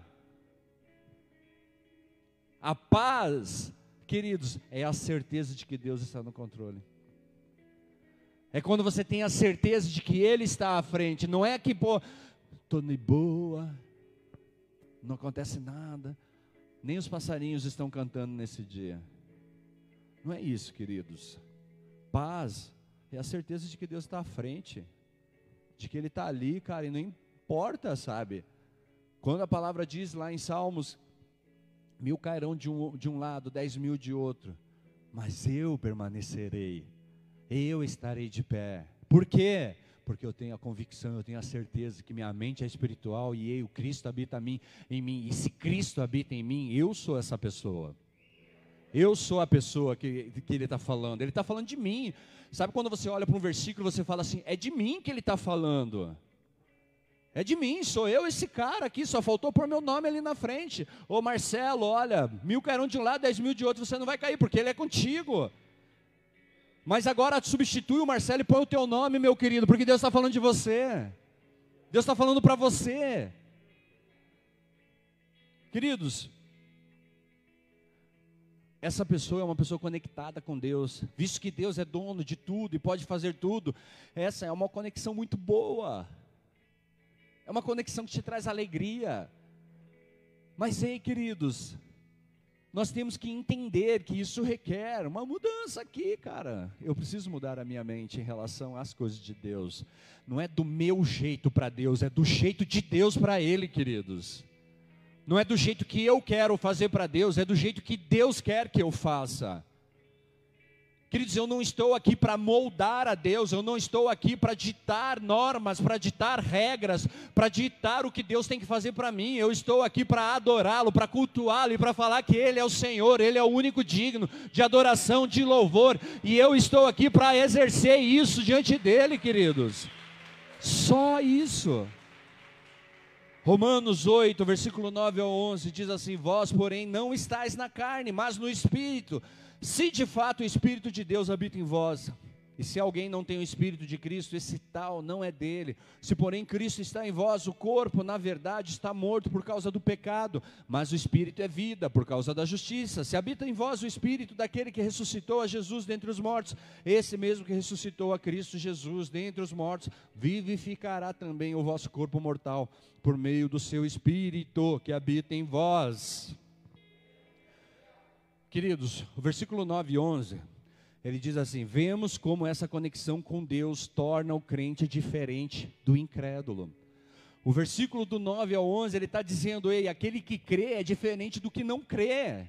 A paz, queridos, é a certeza de que Deus está no controle. É quando você tem a certeza de que Ele está à frente. Não é que, pô, estou de boa, não acontece nada, nem os passarinhos estão cantando nesse dia. Não é isso, queridos paz é a certeza de que Deus está à frente, de que Ele está ali, cara, e não importa, sabe? Quando a palavra diz lá em Salmos, mil cairão de um, de um lado, dez mil de outro, mas eu permanecerei, eu estarei de pé. Por quê? Porque eu tenho a convicção, eu tenho a certeza que minha mente é espiritual e eu, Cristo habita em mim, em mim. E se Cristo habita em mim, eu sou essa pessoa. Eu sou a pessoa que, que ele está falando. Ele está falando de mim. Sabe quando você olha para um versículo e você fala assim: é de mim que ele está falando. É de mim, sou eu esse cara aqui, só faltou pôr meu nome ali na frente. Ô Marcelo, olha, mil cairão de um lado, dez mil de outro, você não vai cair, porque ele é contigo. Mas agora substitui o Marcelo e põe o teu nome, meu querido, porque Deus está falando de você. Deus está falando para você. Queridos, essa pessoa é uma pessoa conectada com Deus, visto que Deus é dono de tudo e pode fazer tudo, essa é uma conexão muito boa, é uma conexão que te traz alegria. Mas ei, queridos, nós temos que entender que isso requer uma mudança aqui, cara. Eu preciso mudar a minha mente em relação às coisas de Deus. Não é do meu jeito para Deus, é do jeito de Deus para Ele, queridos. Não é do jeito que eu quero fazer para Deus, é do jeito que Deus quer que eu faça. Queridos, eu não estou aqui para moldar a Deus, eu não estou aqui para ditar normas, para ditar regras, para ditar o que Deus tem que fazer para mim. Eu estou aqui para adorá-lo, para cultuá-lo e para falar que Ele é o Senhor, Ele é o único digno de adoração, de louvor. E eu estou aqui para exercer isso diante dEle, queridos. Só isso. Romanos 8, versículo 9 ao 11 diz assim: Vós, porém, não estáis na carne, mas no espírito, se de fato o espírito de Deus habita em vós. E se alguém não tem o Espírito de Cristo, esse tal não é dele. Se porém Cristo está em vós, o corpo, na verdade, está morto por causa do pecado, mas o Espírito é vida por causa da justiça. Se habita em vós o Espírito daquele que ressuscitou a Jesus dentre os mortos, esse mesmo que ressuscitou a Cristo Jesus dentre os mortos, vivificará também o vosso corpo mortal, por meio do seu Espírito que habita em vós. Queridos, o versículo 9 e 11 ele diz assim: Vemos como essa conexão com Deus torna o crente diferente do incrédulo. O versículo do 9 ao 11, ele está dizendo: Ei, aquele que crê é diferente do que não crê.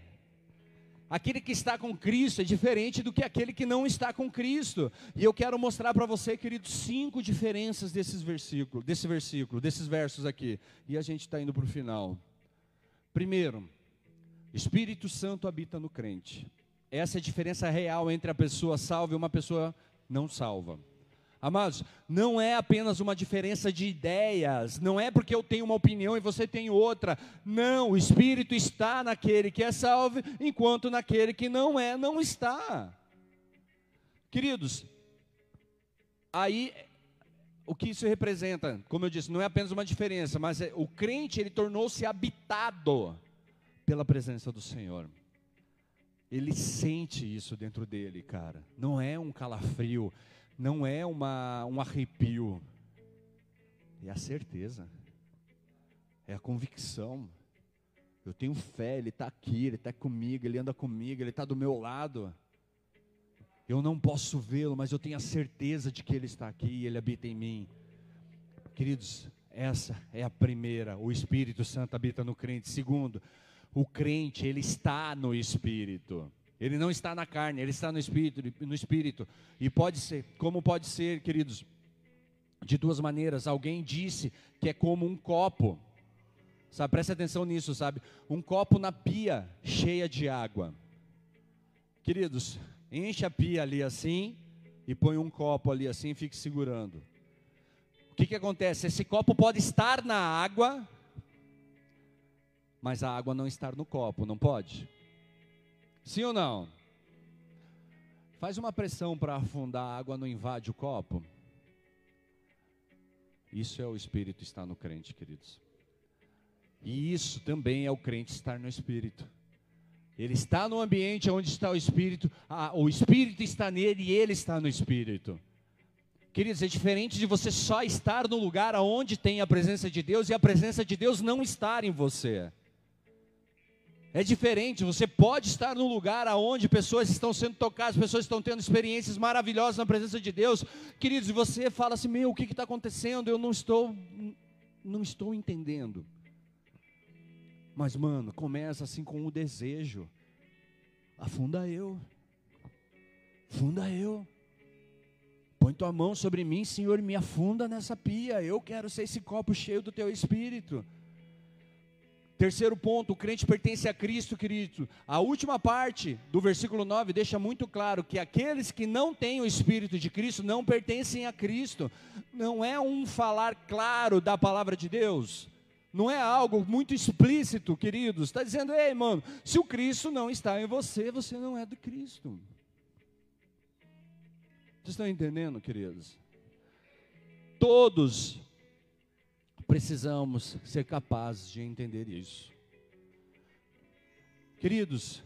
Aquele que está com Cristo é diferente do que aquele que não está com Cristo. E eu quero mostrar para você, querido, cinco diferenças desses versículos, desse versículo, desses versos aqui. E a gente está indo para o final. Primeiro, Espírito Santo habita no crente. Essa é a diferença real entre a pessoa salva e uma pessoa não salva. Amados, não é apenas uma diferença de ideias, não é porque eu tenho uma opinião e você tem outra. Não, o Espírito está naquele que é salvo, enquanto naquele que não é, não está. Queridos, aí o que isso representa? Como eu disse, não é apenas uma diferença, mas é, o crente ele tornou-se habitado pela presença do Senhor. Ele sente isso dentro dele, cara. Não é um calafrio, não é uma, um arrepio. É a certeza, é a convicção. Eu tenho fé, Ele está aqui, Ele está comigo, Ele anda comigo, Ele está do meu lado. Eu não posso vê-lo, mas eu tenho a certeza de que Ele está aqui e Ele habita em mim. Queridos, essa é a primeira. O Espírito Santo habita no crente. Segundo, o crente, ele está no espírito. Ele não está na carne, ele está no espírito, no espírito. E pode ser, como pode ser, queridos, de duas maneiras. Alguém disse que é como um copo. Sabe, preste atenção nisso, sabe? Um copo na pia cheia de água. Queridos, enche a pia ali assim e põe um copo ali assim e fique segurando. O que, que acontece? Esse copo pode estar na água, mas a água não estar no copo, não pode? Sim ou não? Faz uma pressão para afundar a água, não invade o copo. Isso é o Espírito estar no crente, queridos. E isso também é o crente estar no Espírito. Ele está no ambiente onde está o Espírito, o Espírito está nele e ele está no Espírito. Queridos, é diferente de você só estar no lugar onde tem a presença de Deus e a presença de Deus não estar em você. É diferente, você pode estar num lugar onde pessoas estão sendo tocadas, pessoas estão tendo experiências maravilhosas na presença de Deus, queridos, e você fala assim: meu, o que está acontecendo? Eu não estou, não estou entendendo. Mas, mano, começa assim com o desejo. Afunda eu. Afunda eu. Põe tua mão sobre mim, Senhor, me afunda nessa pia. Eu quero ser esse copo cheio do teu espírito. Terceiro ponto, o crente pertence a Cristo, querido. A última parte do versículo 9 deixa muito claro que aqueles que não têm o Espírito de Cristo não pertencem a Cristo. Não é um falar claro da palavra de Deus. Não é algo muito explícito, queridos. Está dizendo, ei, mano, se o Cristo não está em você, você não é do Cristo. Vocês estão entendendo, queridos? Todos precisamos ser capazes de entender isso. Queridos,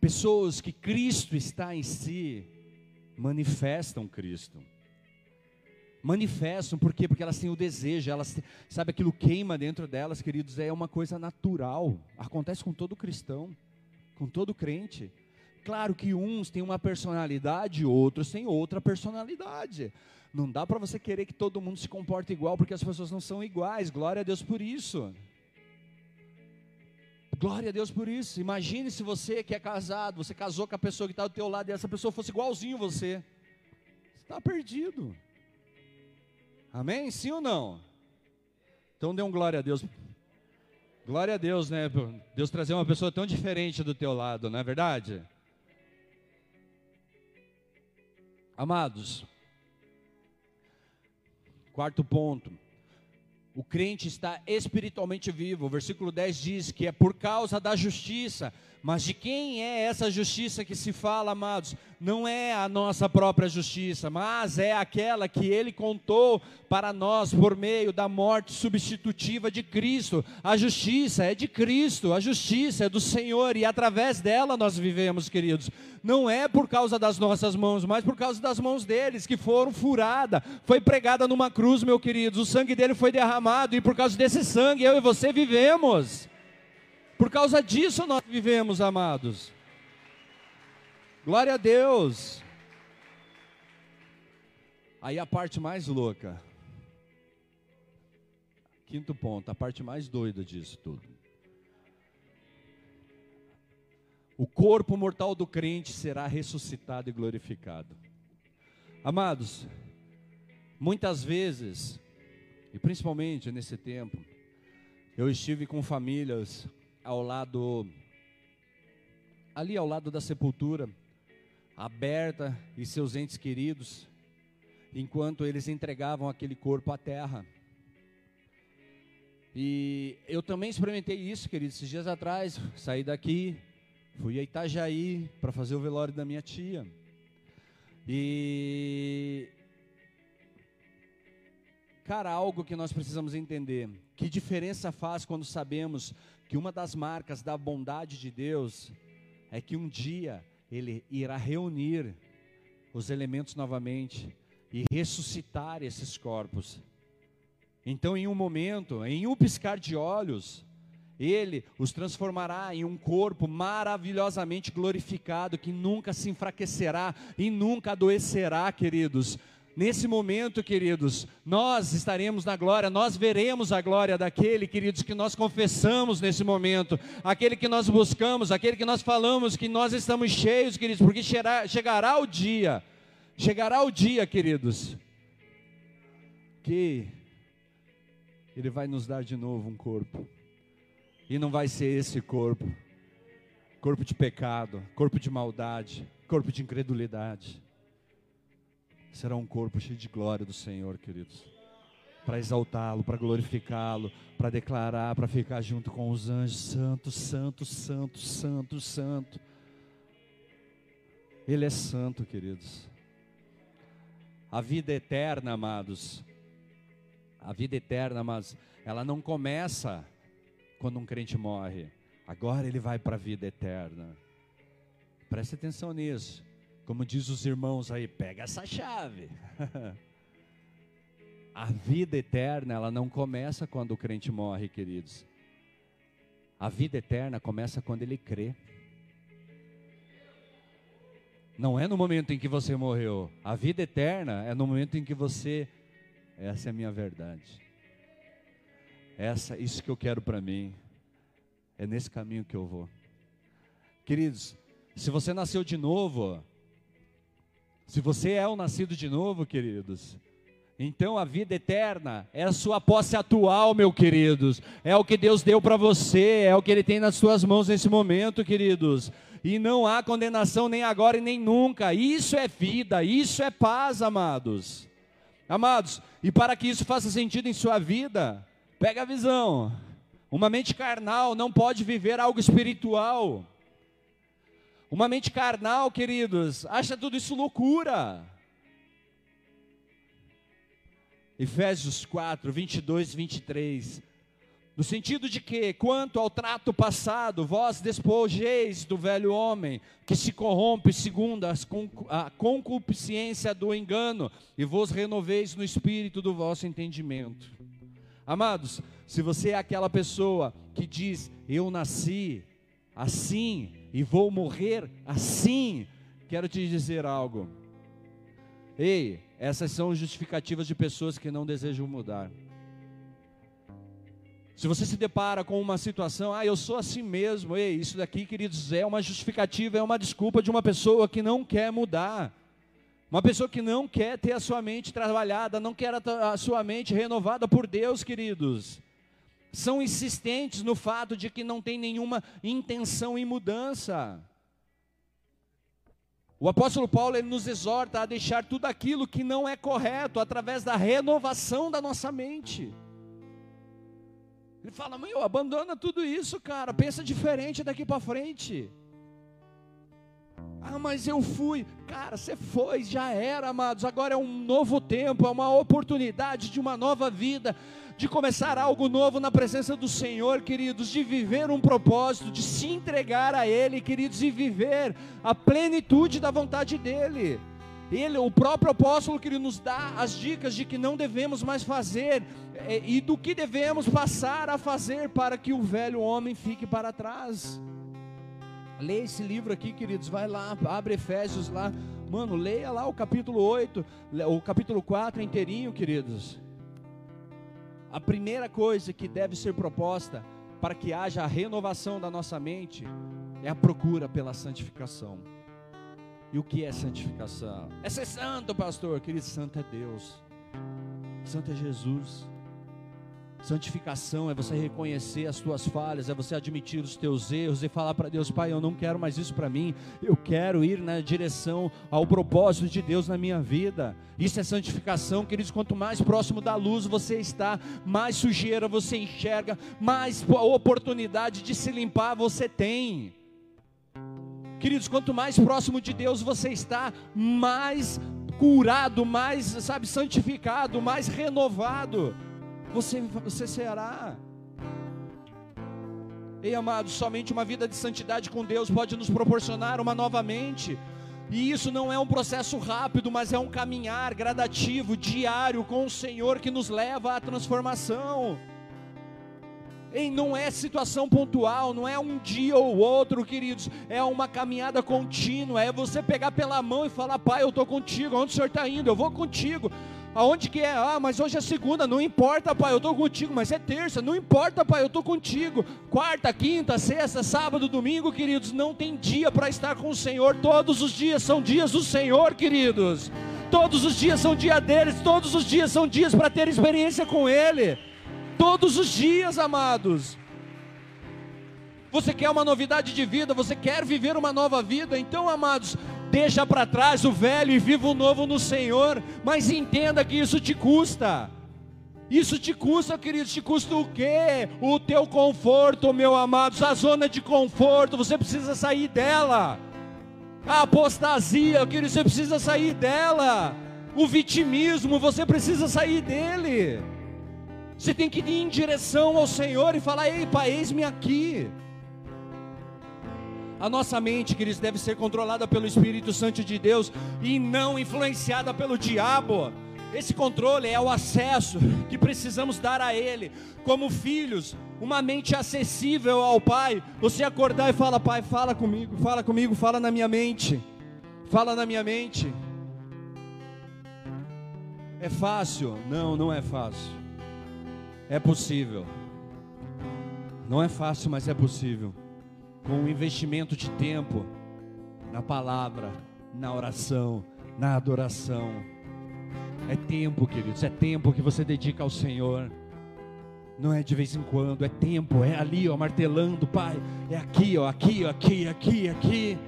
pessoas que Cristo está em si, manifestam Cristo. Manifestam, por quê? Porque elas têm o desejo, elas, sabe, aquilo queima dentro delas, queridos, é uma coisa natural. Acontece com todo cristão, com todo crente. Claro que uns têm uma personalidade, outros têm outra personalidade. Não dá para você querer que todo mundo se comporte igual, porque as pessoas não são iguais. Glória a Deus por isso. Glória a Deus por isso. Imagine se você que é casado, você casou com a pessoa que está do teu lado e essa pessoa fosse igualzinho você. Você está perdido. Amém? Sim ou não? Então dê um glória a Deus. Glória a Deus, né? Deus trazer uma pessoa tão diferente do teu lado, não é verdade? Amados, Quarto ponto. O crente está espiritualmente vivo. O versículo 10 diz que é por causa da justiça. Mas de quem é essa justiça que se fala, amados? Não é a nossa própria justiça, mas é aquela que ele contou para nós por meio da morte substitutiva de Cristo. A justiça é de Cristo, a justiça é do Senhor e através dela nós vivemos, queridos. Não é por causa das nossas mãos, mas por causa das mãos deles que foram furadas, foi pregada numa cruz, meu queridos. O sangue dele foi derramado e por causa desse sangue eu e você vivemos. Por causa disso nós vivemos, amados. Glória a Deus. Aí a parte mais louca. Quinto ponto, a parte mais doida disso tudo. O corpo mortal do crente será ressuscitado e glorificado. Amados, muitas vezes, e principalmente nesse tempo, eu estive com famílias ao lado, ali ao lado da sepultura, aberta e seus entes queridos, enquanto eles entregavam aquele corpo à terra. E eu também experimentei isso, queridos, esses dias atrás, saí daqui, fui a Itajaí para fazer o velório da minha tia. E cara, algo que nós precisamos entender, que diferença faz quando sabemos que uma das marcas da bondade de Deus é que um dia Ele irá reunir os elementos novamente e ressuscitar esses corpos. Então, em um momento, em um piscar de olhos, Ele os transformará em um corpo maravilhosamente glorificado, que nunca se enfraquecerá e nunca adoecerá, queridos Nesse momento, queridos, nós estaremos na glória, nós veremos a glória daquele, queridos, que nós confessamos nesse momento, aquele que nós buscamos, aquele que nós falamos que nós estamos cheios, queridos, porque chegará o dia, chegará o dia, queridos, que Ele vai nos dar de novo um corpo, e não vai ser esse corpo, corpo de pecado, corpo de maldade, corpo de incredulidade será um corpo cheio de glória do Senhor, queridos. Para exaltá-lo, para glorificá-lo, para declarar, para ficar junto com os anjos, santo, santo, santo, santo, santo. Ele é santo, queridos. A vida eterna, amados, a vida eterna, mas ela não começa quando um crente morre. Agora ele vai para a vida eterna. Preste atenção nisso. Como diz os irmãos aí, pega essa chave. A vida eterna, ela não começa quando o crente morre, queridos. A vida eterna começa quando ele crê. Não é no momento em que você morreu. A vida eterna é no momento em que você. Essa é a minha verdade. Essa, isso que eu quero para mim. É nesse caminho que eu vou. Queridos, se você nasceu de novo, se você é o nascido de novo, queridos, Então a vida eterna é a sua posse atual, meu queridos. É o que Deus deu para você, é o que Ele tem nas suas mãos nesse momento, queridos. E não há condenação nem agora e nem nunca. Isso é vida, isso é paz, amados. Amados, e para que isso faça sentido em sua vida, pega a visão. Uma mente carnal não pode viver algo espiritual. Uma mente carnal, queridos, acha tudo isso loucura. Efésios 4, 22 e 23. No sentido de que, quanto ao trato passado, vós despojeis do velho homem, que se corrompe segundo a concupiscência do engano, e vos renoveis no espírito do vosso entendimento. Amados, se você é aquela pessoa que diz, eu nasci assim e vou morrer assim, quero te dizer algo. Ei, essas são justificativas de pessoas que não desejam mudar. Se você se depara com uma situação, ah, eu sou assim mesmo, ei, isso daqui, queridos, é uma justificativa, é uma desculpa de uma pessoa que não quer mudar. Uma pessoa que não quer ter a sua mente trabalhada, não quer a sua mente renovada por Deus, queridos. São insistentes no fato de que não tem nenhuma intenção em mudança. O apóstolo Paulo ele nos exorta a deixar tudo aquilo que não é correto através da renovação da nossa mente. Ele fala, meu, abandona tudo isso, cara, pensa diferente daqui para frente. Ah, mas eu fui. Cara, você foi, já era, amados. Agora é um novo tempo, é uma oportunidade de uma nova vida, de começar algo novo na presença do Senhor, queridos, de viver um propósito, de se entregar a Ele, queridos, e viver a plenitude da vontade dEle. Ele, o próprio apóstolo, que ele nos dá as dicas de que não devemos mais fazer é, e do que devemos passar a fazer para que o velho homem fique para trás. Leia esse livro aqui, queridos. Vai lá, abre Efésios lá. Mano, leia lá o capítulo 8, o capítulo 4 inteirinho, queridos. A primeira coisa que deve ser proposta para que haja a renovação da nossa mente é a procura pela santificação. E o que é santificação? É ser santo, pastor. Querido, santo é Deus. Santo é Jesus. Santificação é você reconhecer as tuas falhas, é você admitir os teus erros e falar para Deus, Pai, eu não quero mais isso para mim, eu quero ir na direção ao propósito de Deus na minha vida. Isso é santificação, queridos. Quanto mais próximo da luz você está, mais sujeira você enxerga, mais oportunidade de se limpar você tem. Queridos, quanto mais próximo de Deus você está, mais curado, mais, sabe, santificado, mais renovado você, você será. Ei, amados, somente uma vida de santidade com Deus pode nos proporcionar uma nova mente. E isso não é um processo rápido, mas é um caminhar gradativo, diário com o Senhor que nos leva à transformação. Ei, não é situação pontual, não é um dia ou outro, queridos, é uma caminhada contínua, é você pegar pela mão e falar, pai, eu estou contigo, onde o senhor está indo? Eu vou contigo. Aonde que é? Ah, mas hoje é segunda, não importa, pai, eu estou contigo, mas é terça, não importa, pai, eu estou contigo. Quarta, quinta, sexta, sábado, domingo, queridos, não tem dia para estar com o Senhor, todos os dias são dias do Senhor, queridos. Todos os dias são dia deles, todos os dias são dias para ter experiência com Ele todos os dias, amados. Você quer uma novidade de vida, você quer viver uma nova vida, então, amados, deixa para trás o velho e viva o novo no Senhor, mas entenda que isso te custa. Isso te custa, queridos, te custa o quê? O teu conforto, meu amado, a zona de conforto, você precisa sair dela. A apostasia, querido, você precisa sair dela. O vitimismo, você precisa sair dele. Você tem que ir em direção ao Senhor e falar: Ei, Pai, eis-me aqui. A nossa mente, queridos, deve ser controlada pelo Espírito Santo de Deus e não influenciada pelo diabo. Esse controle é o acesso que precisamos dar a Ele, como filhos, uma mente acessível ao Pai. Você acordar e fala: Pai, fala comigo, fala comigo, fala na minha mente, fala na minha mente. É fácil? Não, não é fácil. É possível. Não é fácil, mas é possível. Com um investimento de tempo na palavra, na oração, na adoração. É tempo, queridos, é tempo que você dedica ao Senhor. Não é de vez em quando, é tempo, é ali, ó, martelando, Pai. É aqui, ó, aqui, ó, aqui, aqui, aqui.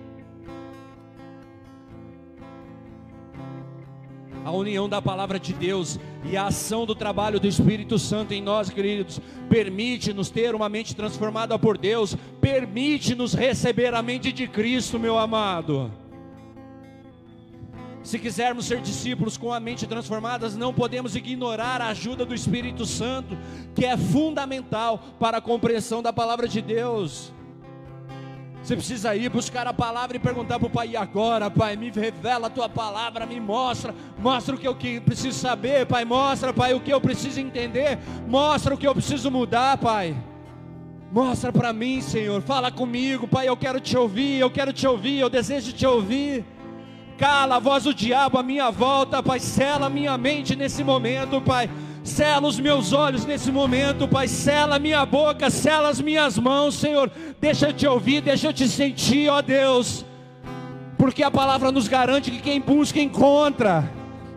A união da palavra de Deus e a ação do trabalho do Espírito Santo em nós, queridos, permite-nos ter uma mente transformada por Deus, permite-nos receber a mente de Cristo, meu amado. Se quisermos ser discípulos com a mente transformada, não podemos ignorar a ajuda do Espírito Santo, que é fundamental para a compreensão da palavra de Deus. Você precisa ir buscar a palavra e perguntar para o Pai, e agora, Pai, me revela a tua palavra, me mostra, mostra o que eu preciso saber, Pai, mostra, Pai, o que eu preciso entender, mostra o que eu preciso mudar, Pai. Mostra para mim, Senhor, fala comigo, Pai, eu quero te ouvir, eu quero te ouvir, eu desejo te ouvir. Cala a voz do diabo à minha volta, Pai, sela a minha mente nesse momento, Pai Sela os meus olhos nesse momento, Pai. Sela minha boca, sela as minhas mãos, Senhor. Deixa eu te ouvir, deixa eu te sentir, ó Deus. Porque a palavra nos garante que quem busca encontra.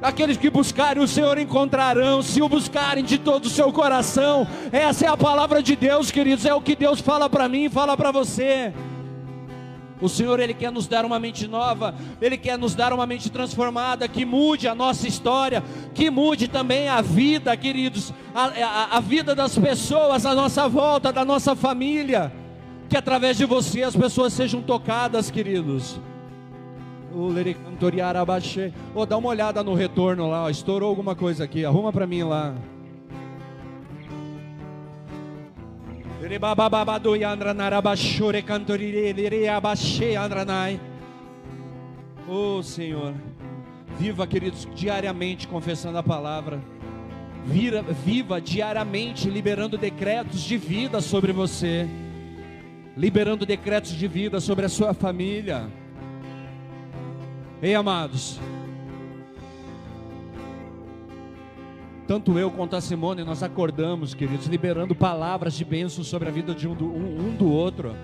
Aqueles que buscarem o Senhor encontrarão, se o buscarem de todo o seu coração. Essa é a palavra de Deus, queridos. É o que Deus fala para mim, fala para você. O Senhor, Ele quer nos dar uma mente nova, Ele quer nos dar uma mente transformada, que mude a nossa história, que mude também a vida, queridos, a, a, a vida das pessoas à nossa volta, da nossa família, que através de você as pessoas sejam tocadas, queridos. Oh, dá uma olhada no retorno lá, estourou alguma coisa aqui, arruma para mim lá. Oh Senhor, viva, queridos, diariamente confessando a palavra. Vira, viva diariamente liberando decretos de vida sobre você, liberando decretos de vida sobre a sua família. Ei, amados, tanto eu quanto a Simone, nós acordamos, queridos, liberando palavras de bênção sobre a vida de um do, um, um do outro.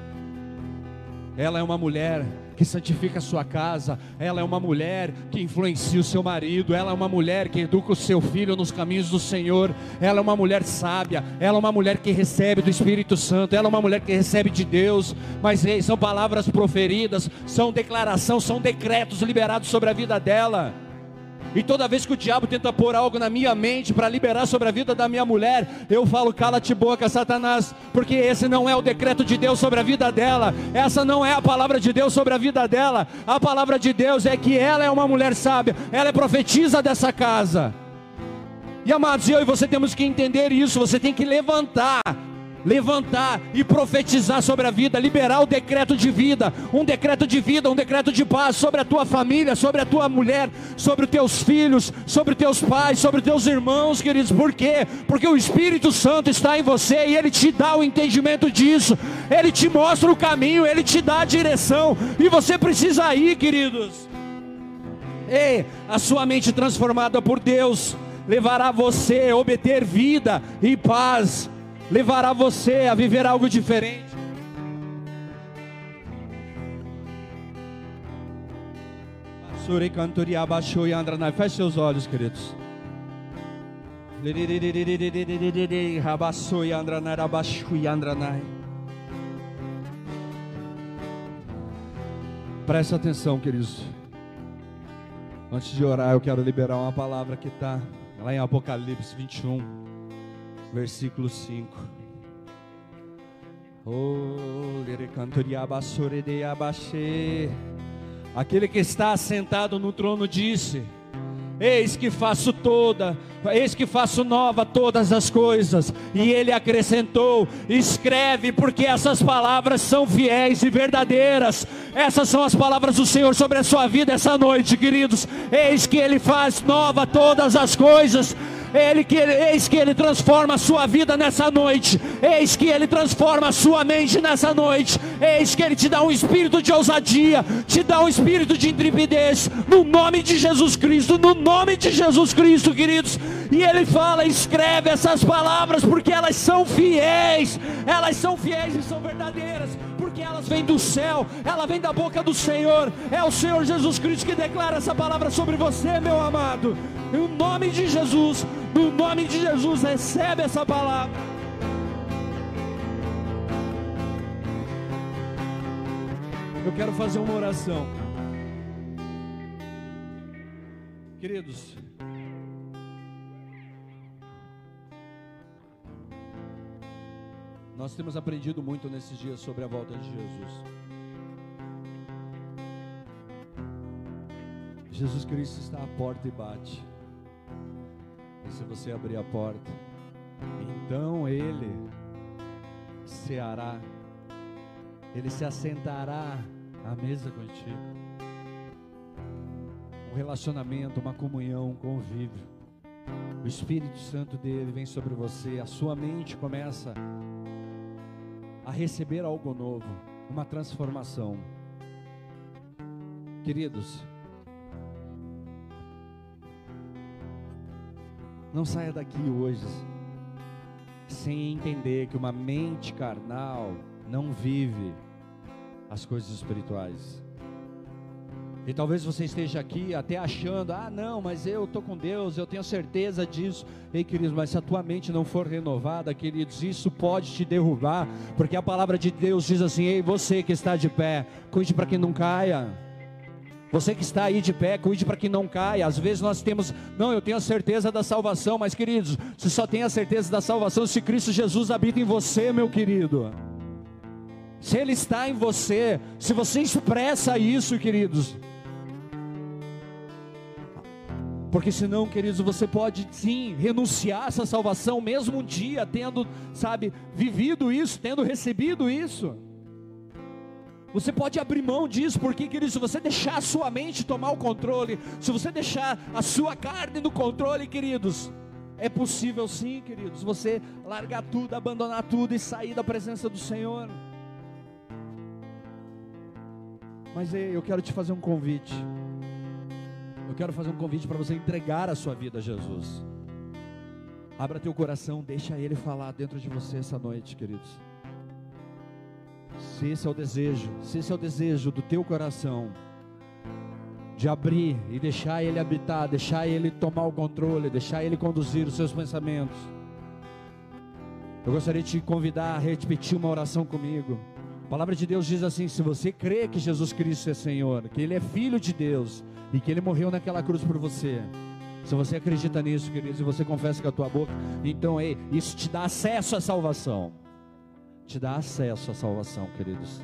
Ela é uma mulher que santifica a sua casa, ela é uma mulher que influencia o seu marido, ela é uma mulher que educa o seu filho nos caminhos do Senhor, ela é uma mulher sábia, ela é uma mulher que recebe do Espírito Santo, ela é uma mulher que recebe de Deus, mas são palavras proferidas, são declaração, são decretos liberados sobre a vida dela. E toda vez que o diabo tenta pôr algo na minha mente para liberar sobre a vida da minha mulher, eu falo: cala-te boca, Satanás, porque esse não é o decreto de Deus sobre a vida dela, essa não é a palavra de Deus sobre a vida dela. A palavra de Deus é que ela é uma mulher sábia, ela é profetisa dessa casa. E amados, eu e você temos que entender isso, você tem que levantar levantar e profetizar sobre a vida, liberar o decreto de vida, um decreto de vida, um decreto de paz sobre a tua família, sobre a tua mulher, sobre os teus filhos, sobre os teus pais, sobre os teus irmãos, queridos. Por quê? Porque o Espírito Santo está em você e ele te dá o entendimento disso. Ele te mostra o caminho, ele te dá a direção e você precisa ir, queridos. Ei, a sua mente transformada por Deus levará você a obter vida e paz levará você a viver algo diferente. Feche seus olhos, queridos. Preste atenção, queridos. Antes de orar, eu quero liberar uma palavra que está lá em Apocalipse 21 versículo 5. Oh, Aquele que está assentado no trono disse: Eis que faço toda, eis que faço nova todas as coisas. E ele acrescentou: Escreve, porque essas palavras são fiéis e verdadeiras. Essas são as palavras do Senhor sobre a sua vida essa noite, queridos. Eis que ele faz nova todas as coisas ele que eis que ele transforma a sua vida nessa noite. Eis que ele transforma a sua mente nessa noite. Eis que ele te dá um espírito de ousadia, te dá um espírito de intrepidez, no nome de Jesus Cristo, no nome de Jesus Cristo, queridos. E ele fala: escreve essas palavras, porque elas são fiéis, elas são fiéis e são verdadeiras porque elas vêm do céu, ela vem da boca do Senhor. É o Senhor Jesus Cristo que declara essa palavra sobre você, meu amado. no nome de Jesus, no nome de Jesus, recebe essa palavra. Eu quero fazer uma oração. Queridos, nós temos aprendido muito nesses dias sobre a volta de Jesus. Jesus Cristo está à porta e bate. E se você abrir a porta, então Ele ceará, Ele se assentará à mesa contigo relacionamento, uma comunhão, um convívio. O Espírito Santo dele vem sobre você, a sua mente começa a receber algo novo, uma transformação. Queridos, não saia daqui hoje sem entender que uma mente carnal não vive as coisas espirituais. E talvez você esteja aqui até achando, ah, não, mas eu estou com Deus, eu tenho certeza disso. Ei, queridos, mas se a tua mente não for renovada, queridos, isso pode te derrubar, porque a palavra de Deus diz assim: ei, você que está de pé, cuide para que não caia. Você que está aí de pé, cuide para que não caia. Às vezes nós temos, não, eu tenho a certeza da salvação, mas queridos, você só tem a certeza da salvação se Cristo Jesus habita em você, meu querido. Se Ele está em você, se você expressa isso, queridos, Porque senão, queridos, você pode sim renunciar a essa salvação, mesmo um dia tendo, sabe, vivido isso, tendo recebido isso. Você pode abrir mão disso, porque, queridos, se você deixar a sua mente tomar o controle, se você deixar a sua carne no controle, queridos, é possível sim, queridos, você largar tudo, abandonar tudo e sair da presença do Senhor. Mas eu quero te fazer um convite eu quero fazer um convite para você entregar a sua vida a Jesus. Abra teu coração, deixa Ele falar dentro de você essa noite, queridos. Se esse é o desejo, se esse é o desejo do teu coração, de abrir e deixar Ele habitar, deixar Ele tomar o controle, deixar Ele conduzir os seus pensamentos. Eu gostaria de te convidar a repetir uma oração comigo. A palavra de Deus diz assim: se você crê que Jesus Cristo é Senhor, que Ele é Filho de Deus, e que Ele morreu naquela cruz por você. Se você acredita nisso, queridos, e você confessa com a tua boca, então ei, isso te dá acesso à salvação. Te dá acesso à salvação, queridos.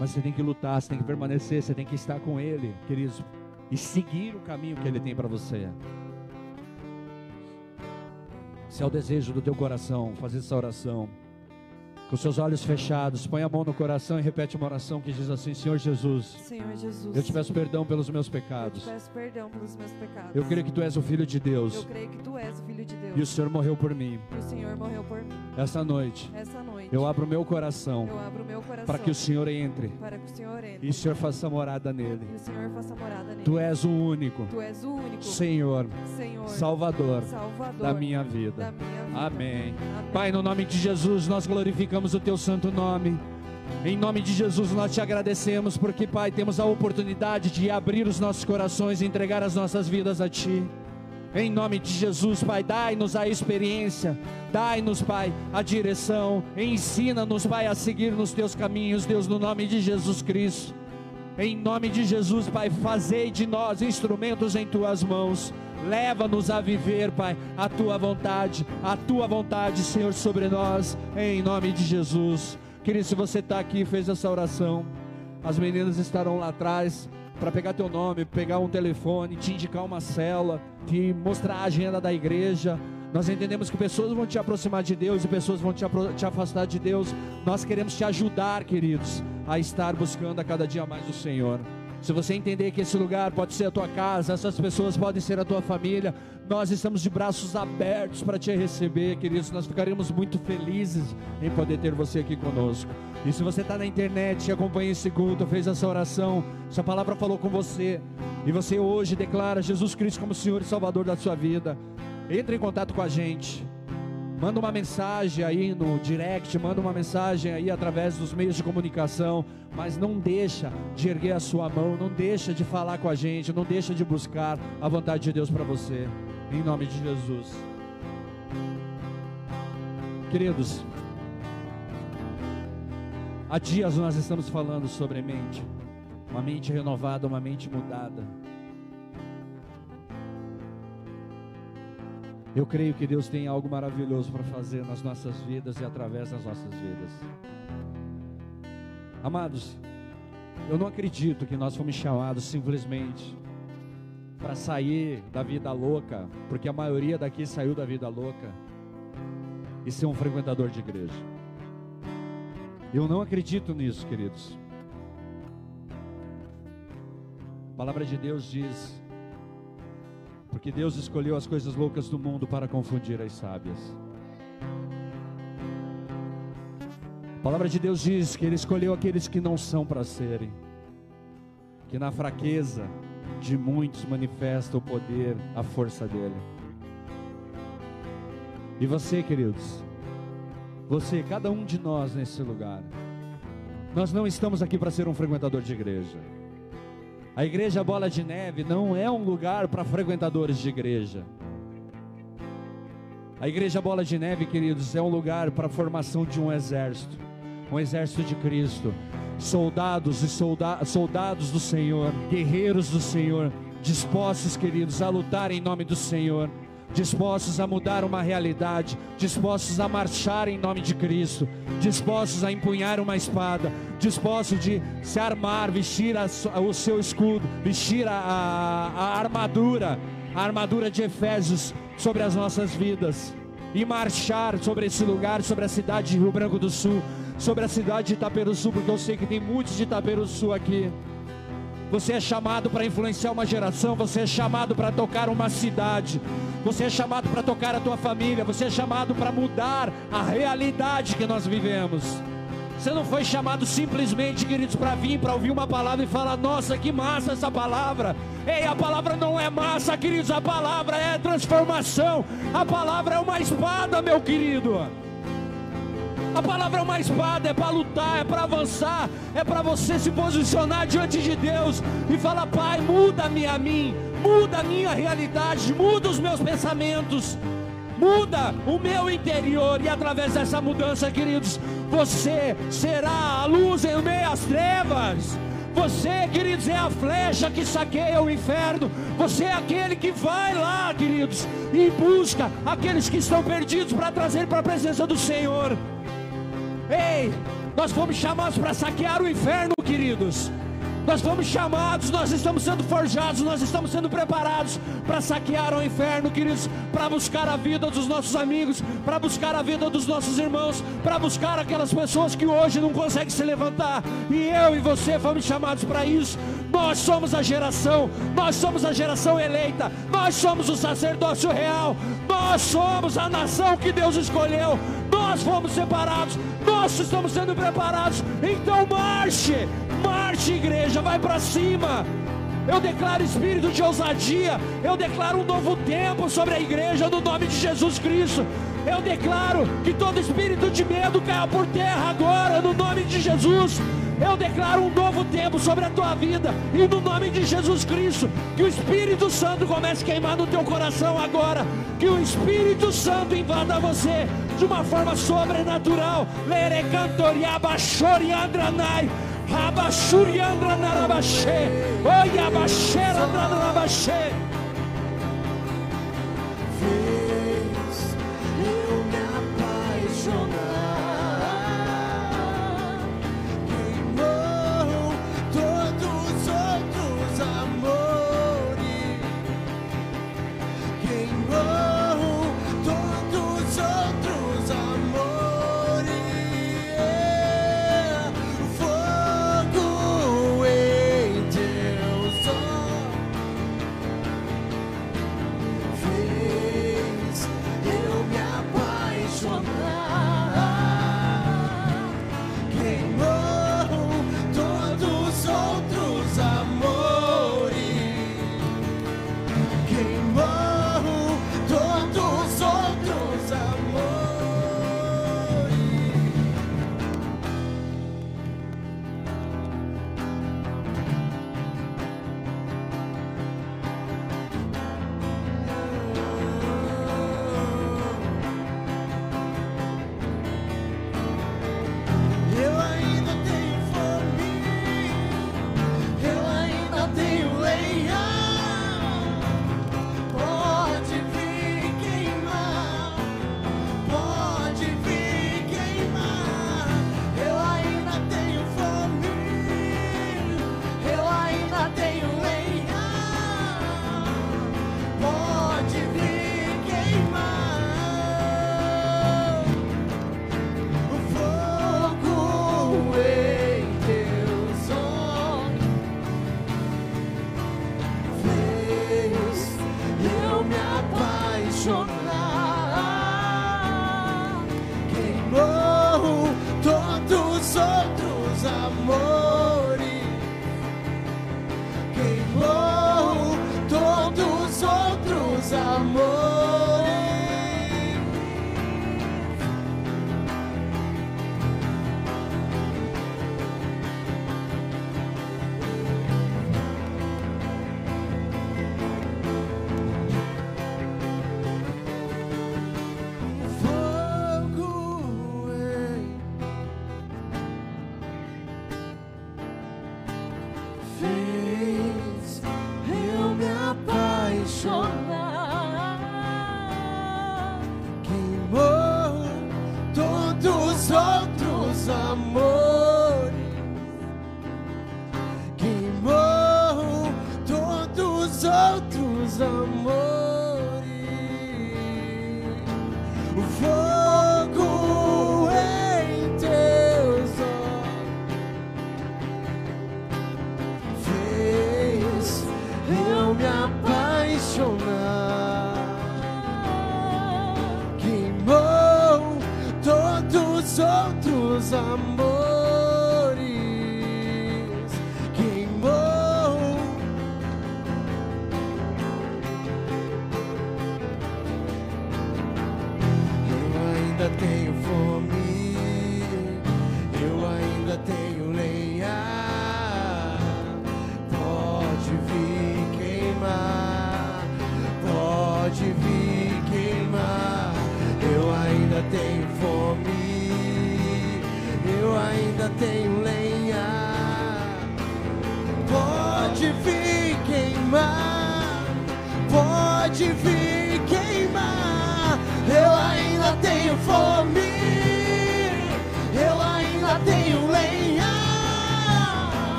Mas você tem que lutar, você tem que permanecer, você tem que estar com Ele, queridos, e seguir o caminho que Ele tem para você. Se é o desejo do teu coração fazer essa oração, com seus olhos fechados, põe a mão no coração e repete uma oração que diz assim: Senhor Jesus, Senhor Jesus, eu te peço perdão pelos meus pecados. Eu te peço perdão pelos meus pecados. Eu creio que tu és o filho de Deus. Eu creio que tu és o filho de Deus. E o Senhor morreu por mim. E o Senhor morreu por mim. Essa noite. Essa noite. Eu abro meu coração. Eu abro meu coração. Para que o Senhor entre. Para que o Senhor entre. E o Senhor faça morada nele. E o Senhor faça morada nele. Tu és o único. Tu és o único. Senhor. Senhor. Salvador. Salvador da minha vida. Da minha vida. Amém. Amém. Pai, no nome de Jesus, nós glorificamos o teu santo nome. Em nome de Jesus, nós te agradecemos porque, Pai, temos a oportunidade de abrir os nossos corações e entregar as nossas vidas a Ti. Em nome de Jesus, Pai, dai-nos a experiência, dai-nos, Pai, a direção, ensina-nos, Pai, a seguir nos teus caminhos, Deus, no nome de Jesus Cristo. Em nome de Jesus, Pai, fazei de nós instrumentos em tuas mãos. Leva-nos a viver, Pai, a tua vontade, a tua vontade, Senhor, sobre nós, em nome de Jesus. Querido, se você está aqui e fez essa oração, as meninas estarão lá atrás para pegar teu nome, pegar um telefone, te indicar uma cela, te mostrar a agenda da igreja. Nós entendemos que pessoas vão te aproximar de Deus e pessoas vão te, te afastar de Deus. Nós queremos te ajudar, queridos, a estar buscando a cada dia mais o Senhor. Se você entender que esse lugar pode ser a tua casa, essas pessoas podem ser a tua família, nós estamos de braços abertos para te receber, queridos. Nós ficaremos muito felizes em poder ter você aqui conosco. E se você está na internet acompanha esse culto, fez essa oração, essa palavra falou com você, e você hoje declara Jesus Cristo como Senhor e Salvador da sua vida, entre em contato com a gente. Manda uma mensagem aí no direct, manda uma mensagem aí através dos meios de comunicação, mas não deixa de erguer a sua mão, não deixa de falar com a gente, não deixa de buscar a vontade de Deus para você, em nome de Jesus. Queridos, há dias nós estamos falando sobre mente, uma mente renovada, uma mente mudada. Eu creio que Deus tem algo maravilhoso para fazer nas nossas vidas e através das nossas vidas. Amados, eu não acredito que nós fomos chamados simplesmente para sair da vida louca, porque a maioria daqui saiu da vida louca e ser um frequentador de igreja. Eu não acredito nisso, queridos. A palavra de Deus diz porque Deus escolheu as coisas loucas do mundo para confundir as sábias. A palavra de Deus diz que Ele escolheu aqueles que não são para serem, que na fraqueza de muitos manifesta o poder, a força dele. E você, queridos, você, cada um de nós nesse lugar, nós não estamos aqui para ser um frequentador de igreja. A igreja Bola de Neve não é um lugar para frequentadores de igreja. A igreja Bola de Neve, queridos, é um lugar para a formação de um exército, um exército de Cristo, soldados e solda soldados do Senhor, guerreiros do Senhor, dispostos, queridos, a lutar em nome do Senhor dispostos a mudar uma realidade, dispostos a marchar em nome de Cristo, dispostos a empunhar uma espada, dispostos de se armar, vestir a, o seu escudo, vestir a, a, a armadura, a armadura de Efésios sobre as nossas vidas e marchar sobre esse lugar, sobre a cidade de Rio Branco do Sul, sobre a cidade de Itaperuçu, porque eu sei que tem muitos de Itaperuçu aqui. Você é chamado para influenciar uma geração, você é chamado para tocar uma cidade, você é chamado para tocar a tua família, você é chamado para mudar a realidade que nós vivemos. Você não foi chamado simplesmente, queridos, para vir, para ouvir uma palavra e falar: Nossa, que massa essa palavra. Ei, a palavra não é massa, queridos, a palavra é transformação, a palavra é uma espada, meu querido. A palavra é uma espada, é para lutar, é para avançar, é para você se posicionar diante de Deus e falar: Pai, muda-me a mim, muda a minha realidade, muda os meus pensamentos, muda o meu interior, e através dessa mudança, queridos, você será a luz em meio às trevas. Você, queridos, é a flecha que saqueia o inferno. Você é aquele que vai lá, queridos, e busca aqueles que estão perdidos para trazer para a presença do Senhor. Ei, nós fomos chamados para saquear o inferno, queridos. Nós fomos chamados, nós estamos sendo forjados, nós estamos sendo preparados para saquear o inferno, queridos, para buscar a vida dos nossos amigos, para buscar a vida dos nossos irmãos, para buscar aquelas pessoas que hoje não conseguem se levantar. E eu e você fomos chamados para isso. Nós somos a geração, nós somos a geração eleita, nós somos o sacerdócio real, nós somos a nação que Deus escolheu, nós fomos separados, nós estamos sendo preparados. Então marche, marche, igreja, vai para cima. Eu declaro espírito de ousadia. Eu declaro um novo tempo sobre a igreja no nome de Jesus Cristo. Eu declaro que todo espírito de medo caia por terra agora no nome de Jesus. Eu declaro um novo tempo sobre a tua vida e no nome de Jesus Cristo, que o Espírito Santo comece a queimar no teu coração agora, que o Espírito Santo invada você de uma forma sobrenatural. Lere cantoriaba choriandranai. Abashuriandranarabaxê. Oi, abaxerandranarabaxê. Fez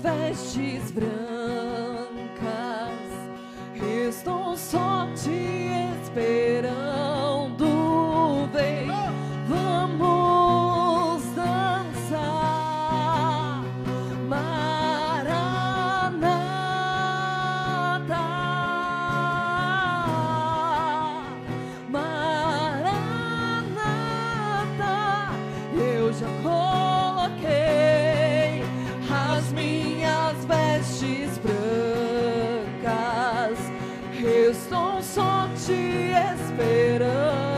vestes brancas, só te esperando.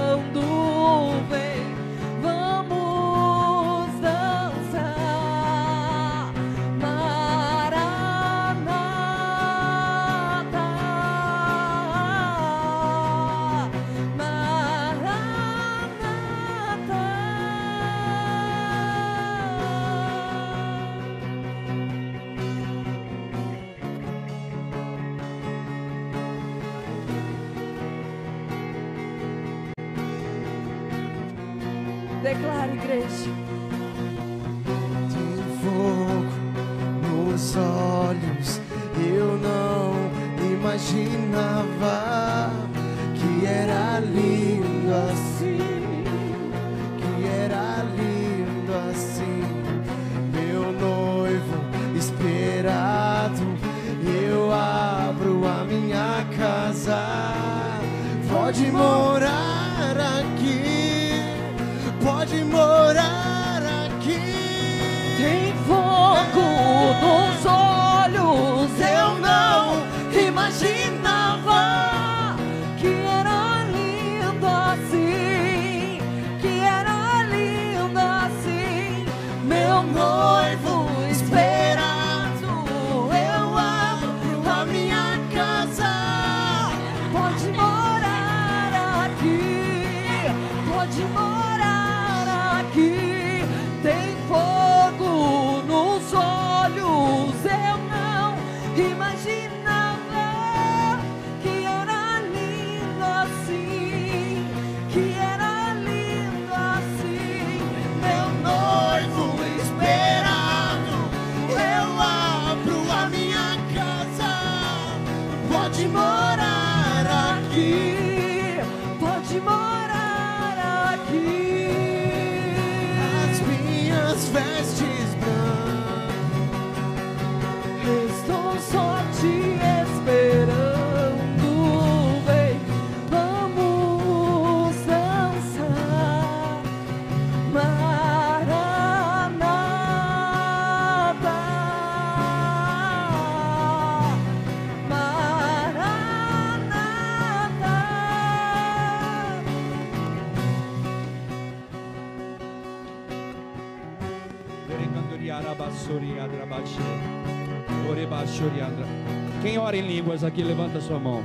Línguas aqui, levanta a sua mão.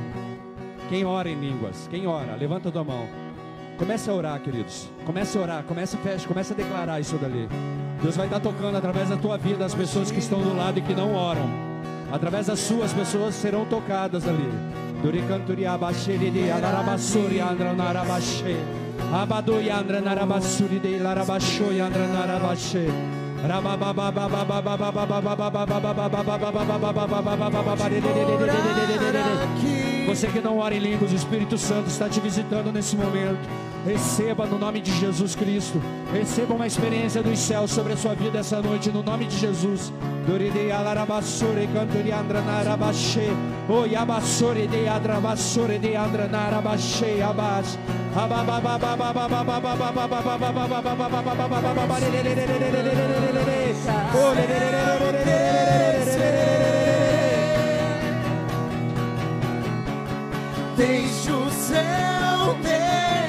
Quem ora em línguas? Quem ora? Levanta a tua mão. Comece a orar, queridos. Comece a orar, comece a fecha, comece a declarar isso dali. Deus vai estar tocando através da tua vida as pessoas que estão do lado e que não oram. Através das suas pessoas serão tocadas ali. Abadu yandra narabasuri de larabasho yandra narabaxe. Você que não ora em línguas, o Espírito Santo está te visitando nesse momento. Receba no nome de Jesus Cristo. Receba uma experiência dos céus sobre a sua vida essa noite, no nome de Jesus. Doride alarabassore canturi andra narabaxe. O yabassore de adrabassore de andra narabaxe abas. Deixa o céu descer,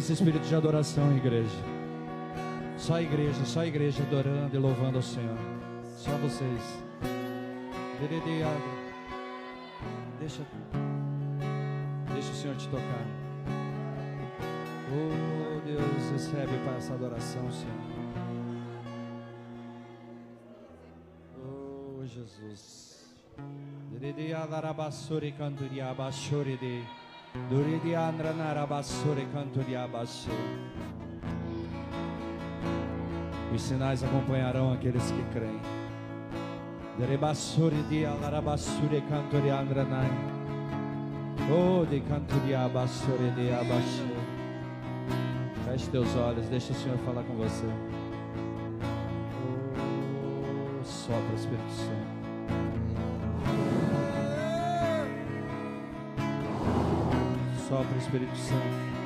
Nesse espírito de adoração, igreja. Só a igreja, só a igreja adorando e louvando ao Senhor. Só vocês. Deixa, deixa o Senhor te tocar. Oh Deus, recebe para essa adoração, Senhor. Oh Jesus. Diridi alarabasuri canturia abashuri de. Duridi andranarabasuri canturia abashuri. Os sinais acompanharão aqueles que creem. Derebassuri di alarabassuri cantori andranai. Oh, de cantori abassuri de abassuri. Feche teus olhos, deixa o Senhor falar com você. Oh, sopra Espírito Santo. Sopra Espírito Santo.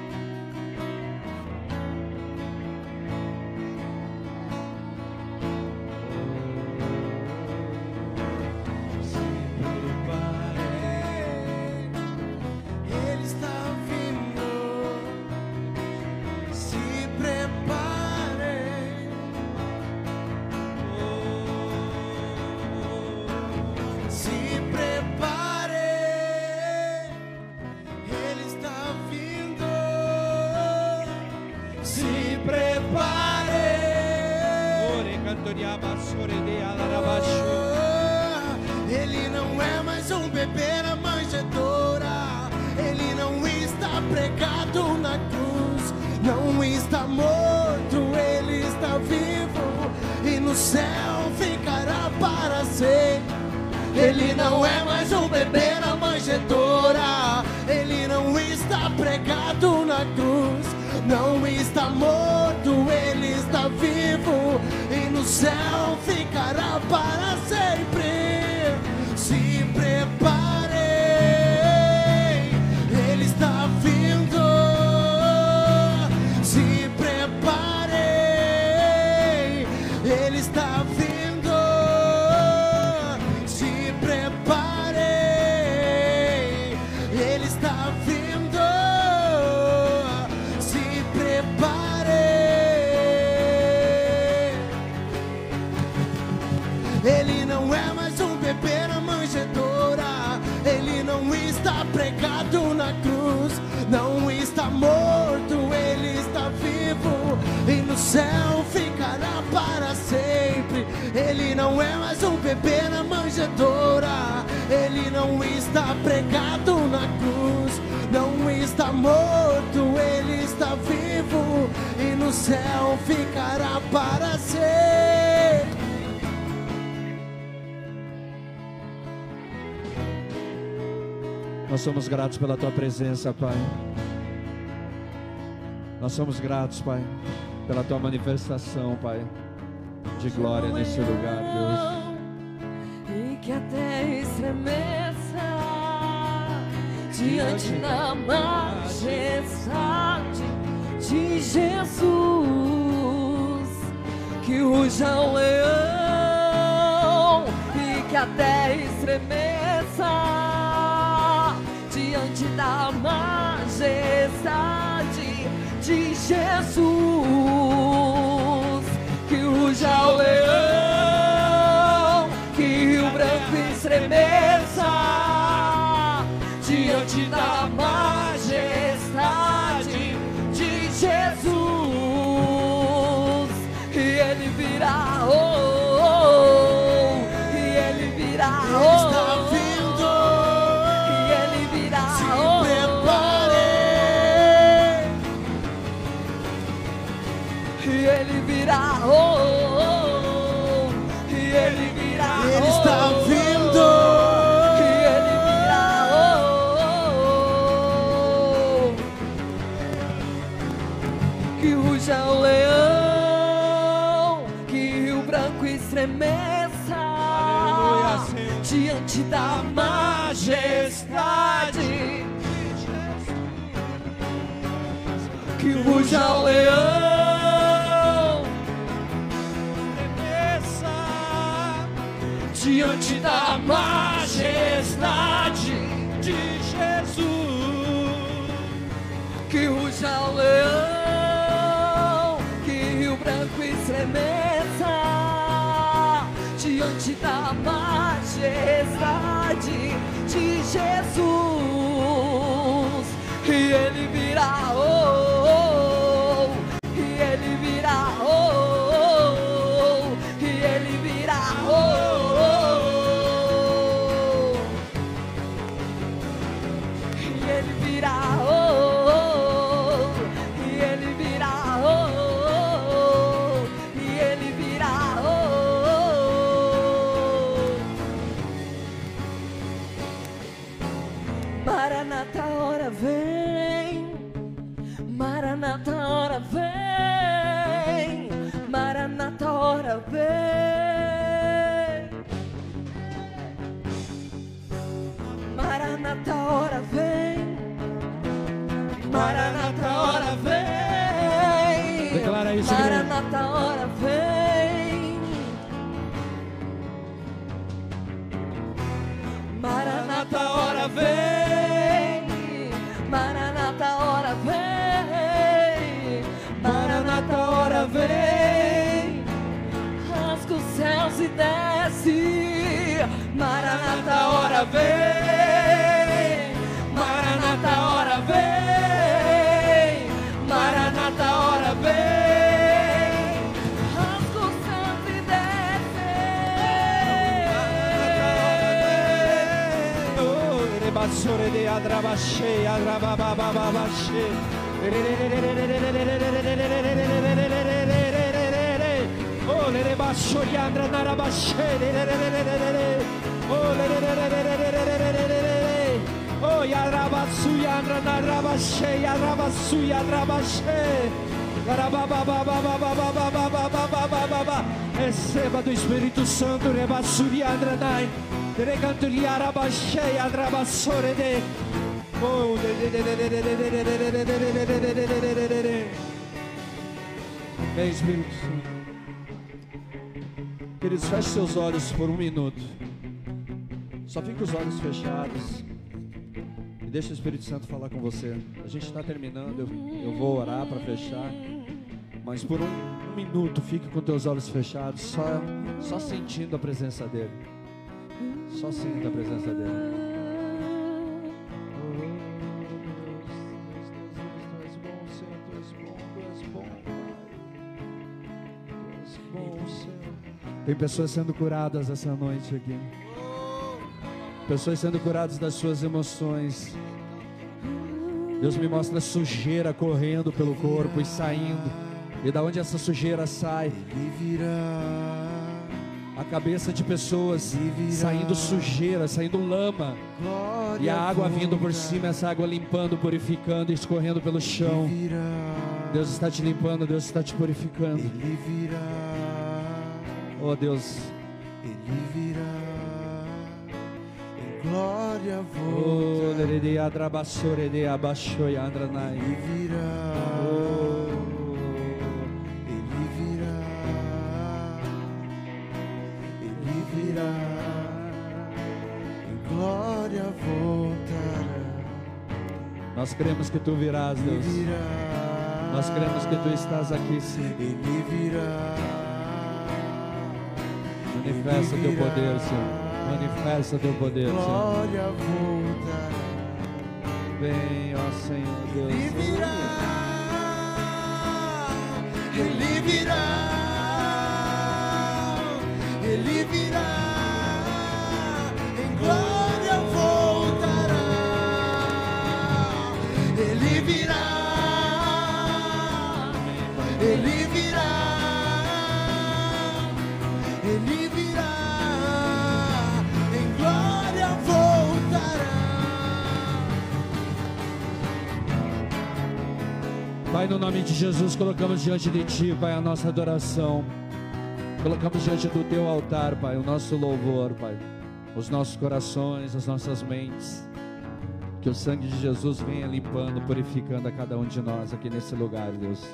Somos gratos pela tua presença, Pai. Nós somos gratos, Pai, pela tua manifestação, Pai, de glória nesse lugar, Deus. E que a terra estremeça diante da majestade de Jesus. Que ruja o leão e que a da majestade de Jesus. Que ruja o leão, da majestade. Que ruja o leão, diante da majestade de Jesus. que ruja o leão, que Rio Branco estremeça diante da majestade de Jesus. hora vem, Maranata, hora vem, Maranata, hora vem. Rasga o santo e desce. Ore basore de adrabaxê, adrababababaxê. Ore basore de adrabaxê, adrababababaxê. Oh, Yarabasuya, Ranarabashe, Yarabasuya, Rabashe. Receba do Espírito Santo, Rebassuriadranai, Dreganturiarabacheia, Drabassorede. Oh, de Espírito de Queridos, feche seus olhos por um minuto. Só fique os olhos fechados. E deixa o Espírito Santo falar com você. A gente está terminando, eu, eu vou orar para fechar. Mas por um, um minuto, fique com teus olhos fechados, só, só sentindo a presença dEle. Só sentindo a presença dEle. Tem pessoas sendo curadas essa noite aqui. Pessoas sendo curadas das suas emoções. Deus me mostra sujeira correndo pelo corpo e saindo. E da onde essa sujeira sai? A cabeça de pessoas saindo sujeira, saindo lama. E a água vindo por cima, essa água limpando, purificando e escorrendo pelo chão. Deus está te limpando, Deus está te purificando. Oh Deus, ele virá, glória oh voltará. andranai. Ele virá, Oh, ele virá, ele virá, em glória voltará. nós cremos que tu virás, Ele Deus. virá, Nós cremos que tu estás aqui, sim. ele virá. Manifesta teu poder, Senhor. Manifesta teu poder, Senhor. Glória voltará. Vem, ó Senhor Ele Deus. virá, ele virá, ele virá, em glória voltará. Ele virá, ele virá, Pai, no nome de Jesus, colocamos diante de Ti, Pai, a nossa adoração. Colocamos diante do Teu altar, Pai, o nosso louvor, Pai. Os nossos corações, as nossas mentes. Que o sangue de Jesus venha limpando, purificando a cada um de nós aqui nesse lugar, Deus.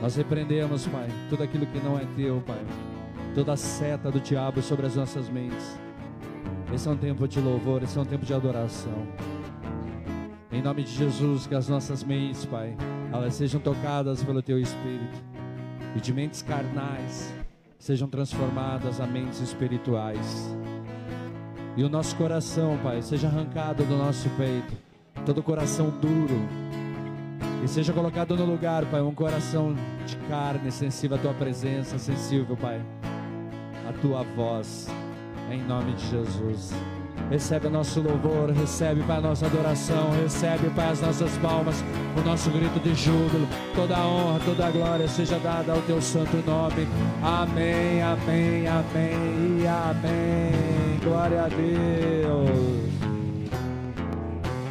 Nós repreendemos, Pai, tudo aquilo que não é Teu, Pai. Toda a seta do diabo sobre as nossas mentes. Esse é um tempo de louvor, esse é um tempo de adoração. Em nome de Jesus, que as nossas mentes, Pai, elas sejam tocadas pelo Teu Espírito. E de mentes carnais sejam transformadas a mentes espirituais. E o nosso coração, Pai, seja arrancado do nosso peito. Todo coração duro. E seja colocado no lugar, Pai, um coração de carne, sensível à Tua presença, sensível, Pai, à Tua voz. Em nome de Jesus. Recebe o nosso louvor, recebe, Pai, a nossa adoração, recebe, Pai, as nossas palmas, o nosso grito de júbilo. Toda a honra, toda a glória seja dada ao Teu santo nome. Amém, amém, amém e amém. Glória a Deus.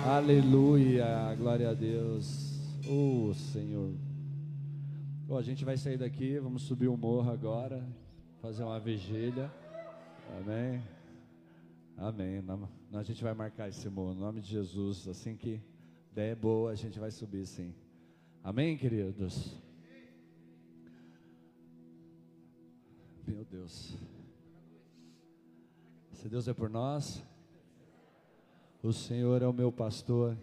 Aleluia, glória a Deus. Oh, Senhor. Oh, a gente vai sair daqui, vamos subir o morro agora, fazer uma vigília. Amém. Amém. A gente vai marcar esse morro, em nome de Jesus. Assim que der boa, a gente vai subir sim. Amém, queridos? Meu Deus. Se Deus é por nós, o Senhor é o meu pastor.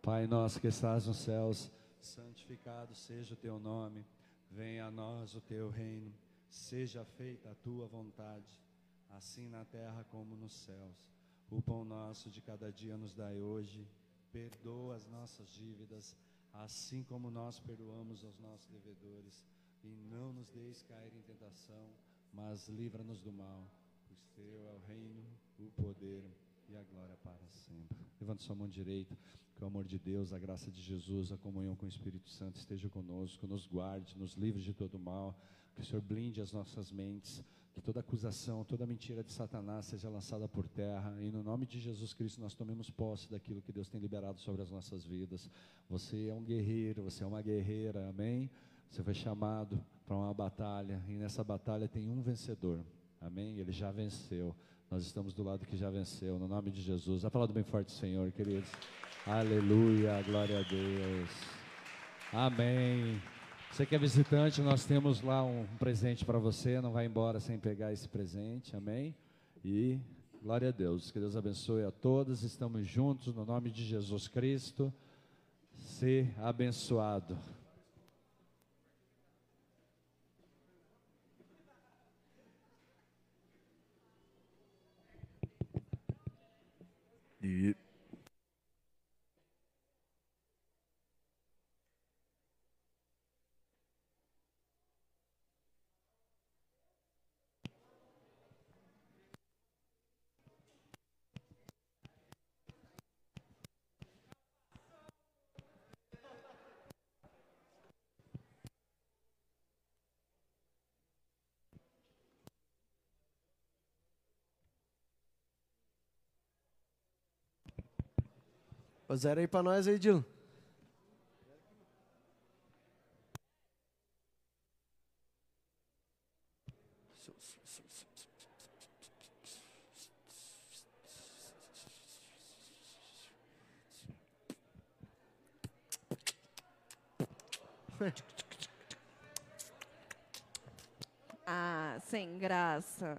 Pai nosso que estás nos céus, santificado seja o teu nome. Venha a nós o teu reino. Seja feita a tua vontade assim na terra como nos céus. O pão nosso de cada dia nos dai hoje. Perdoa as nossas dívidas, assim como nós perdoamos aos nossos devedores. E não nos deixes cair em tentação, mas livra-nos do mal. Pois teu é o reino, o poder e a glória para sempre. Levante sua mão direita, que o amor de Deus, a graça de Jesus, a comunhão com o Espírito Santo esteja conosco, nos guarde, nos livre de todo mal, que o Senhor blinde as nossas mentes que toda acusação, toda mentira de Satanás seja lançada por terra, e no nome de Jesus Cristo nós tomemos posse daquilo que Deus tem liberado sobre as nossas vidas. Você é um guerreiro, você é uma guerreira, amém? Você foi chamado para uma batalha, e nessa batalha tem um vencedor, amém? Ele já venceu. Nós estamos do lado que já venceu, no nome de Jesus. Aplauda bem forte, Senhor, queridos. Aleluia, glória a Deus. Amém. Você que é visitante, nós temos lá um presente para você. Não vai embora sem pegar esse presente, amém? E glória a Deus. Que Deus abençoe a todos. Estamos juntos no nome de Jesus Cristo. Ser abençoado. E Zero aí pra nós aí, Dil. Ah, sem graça.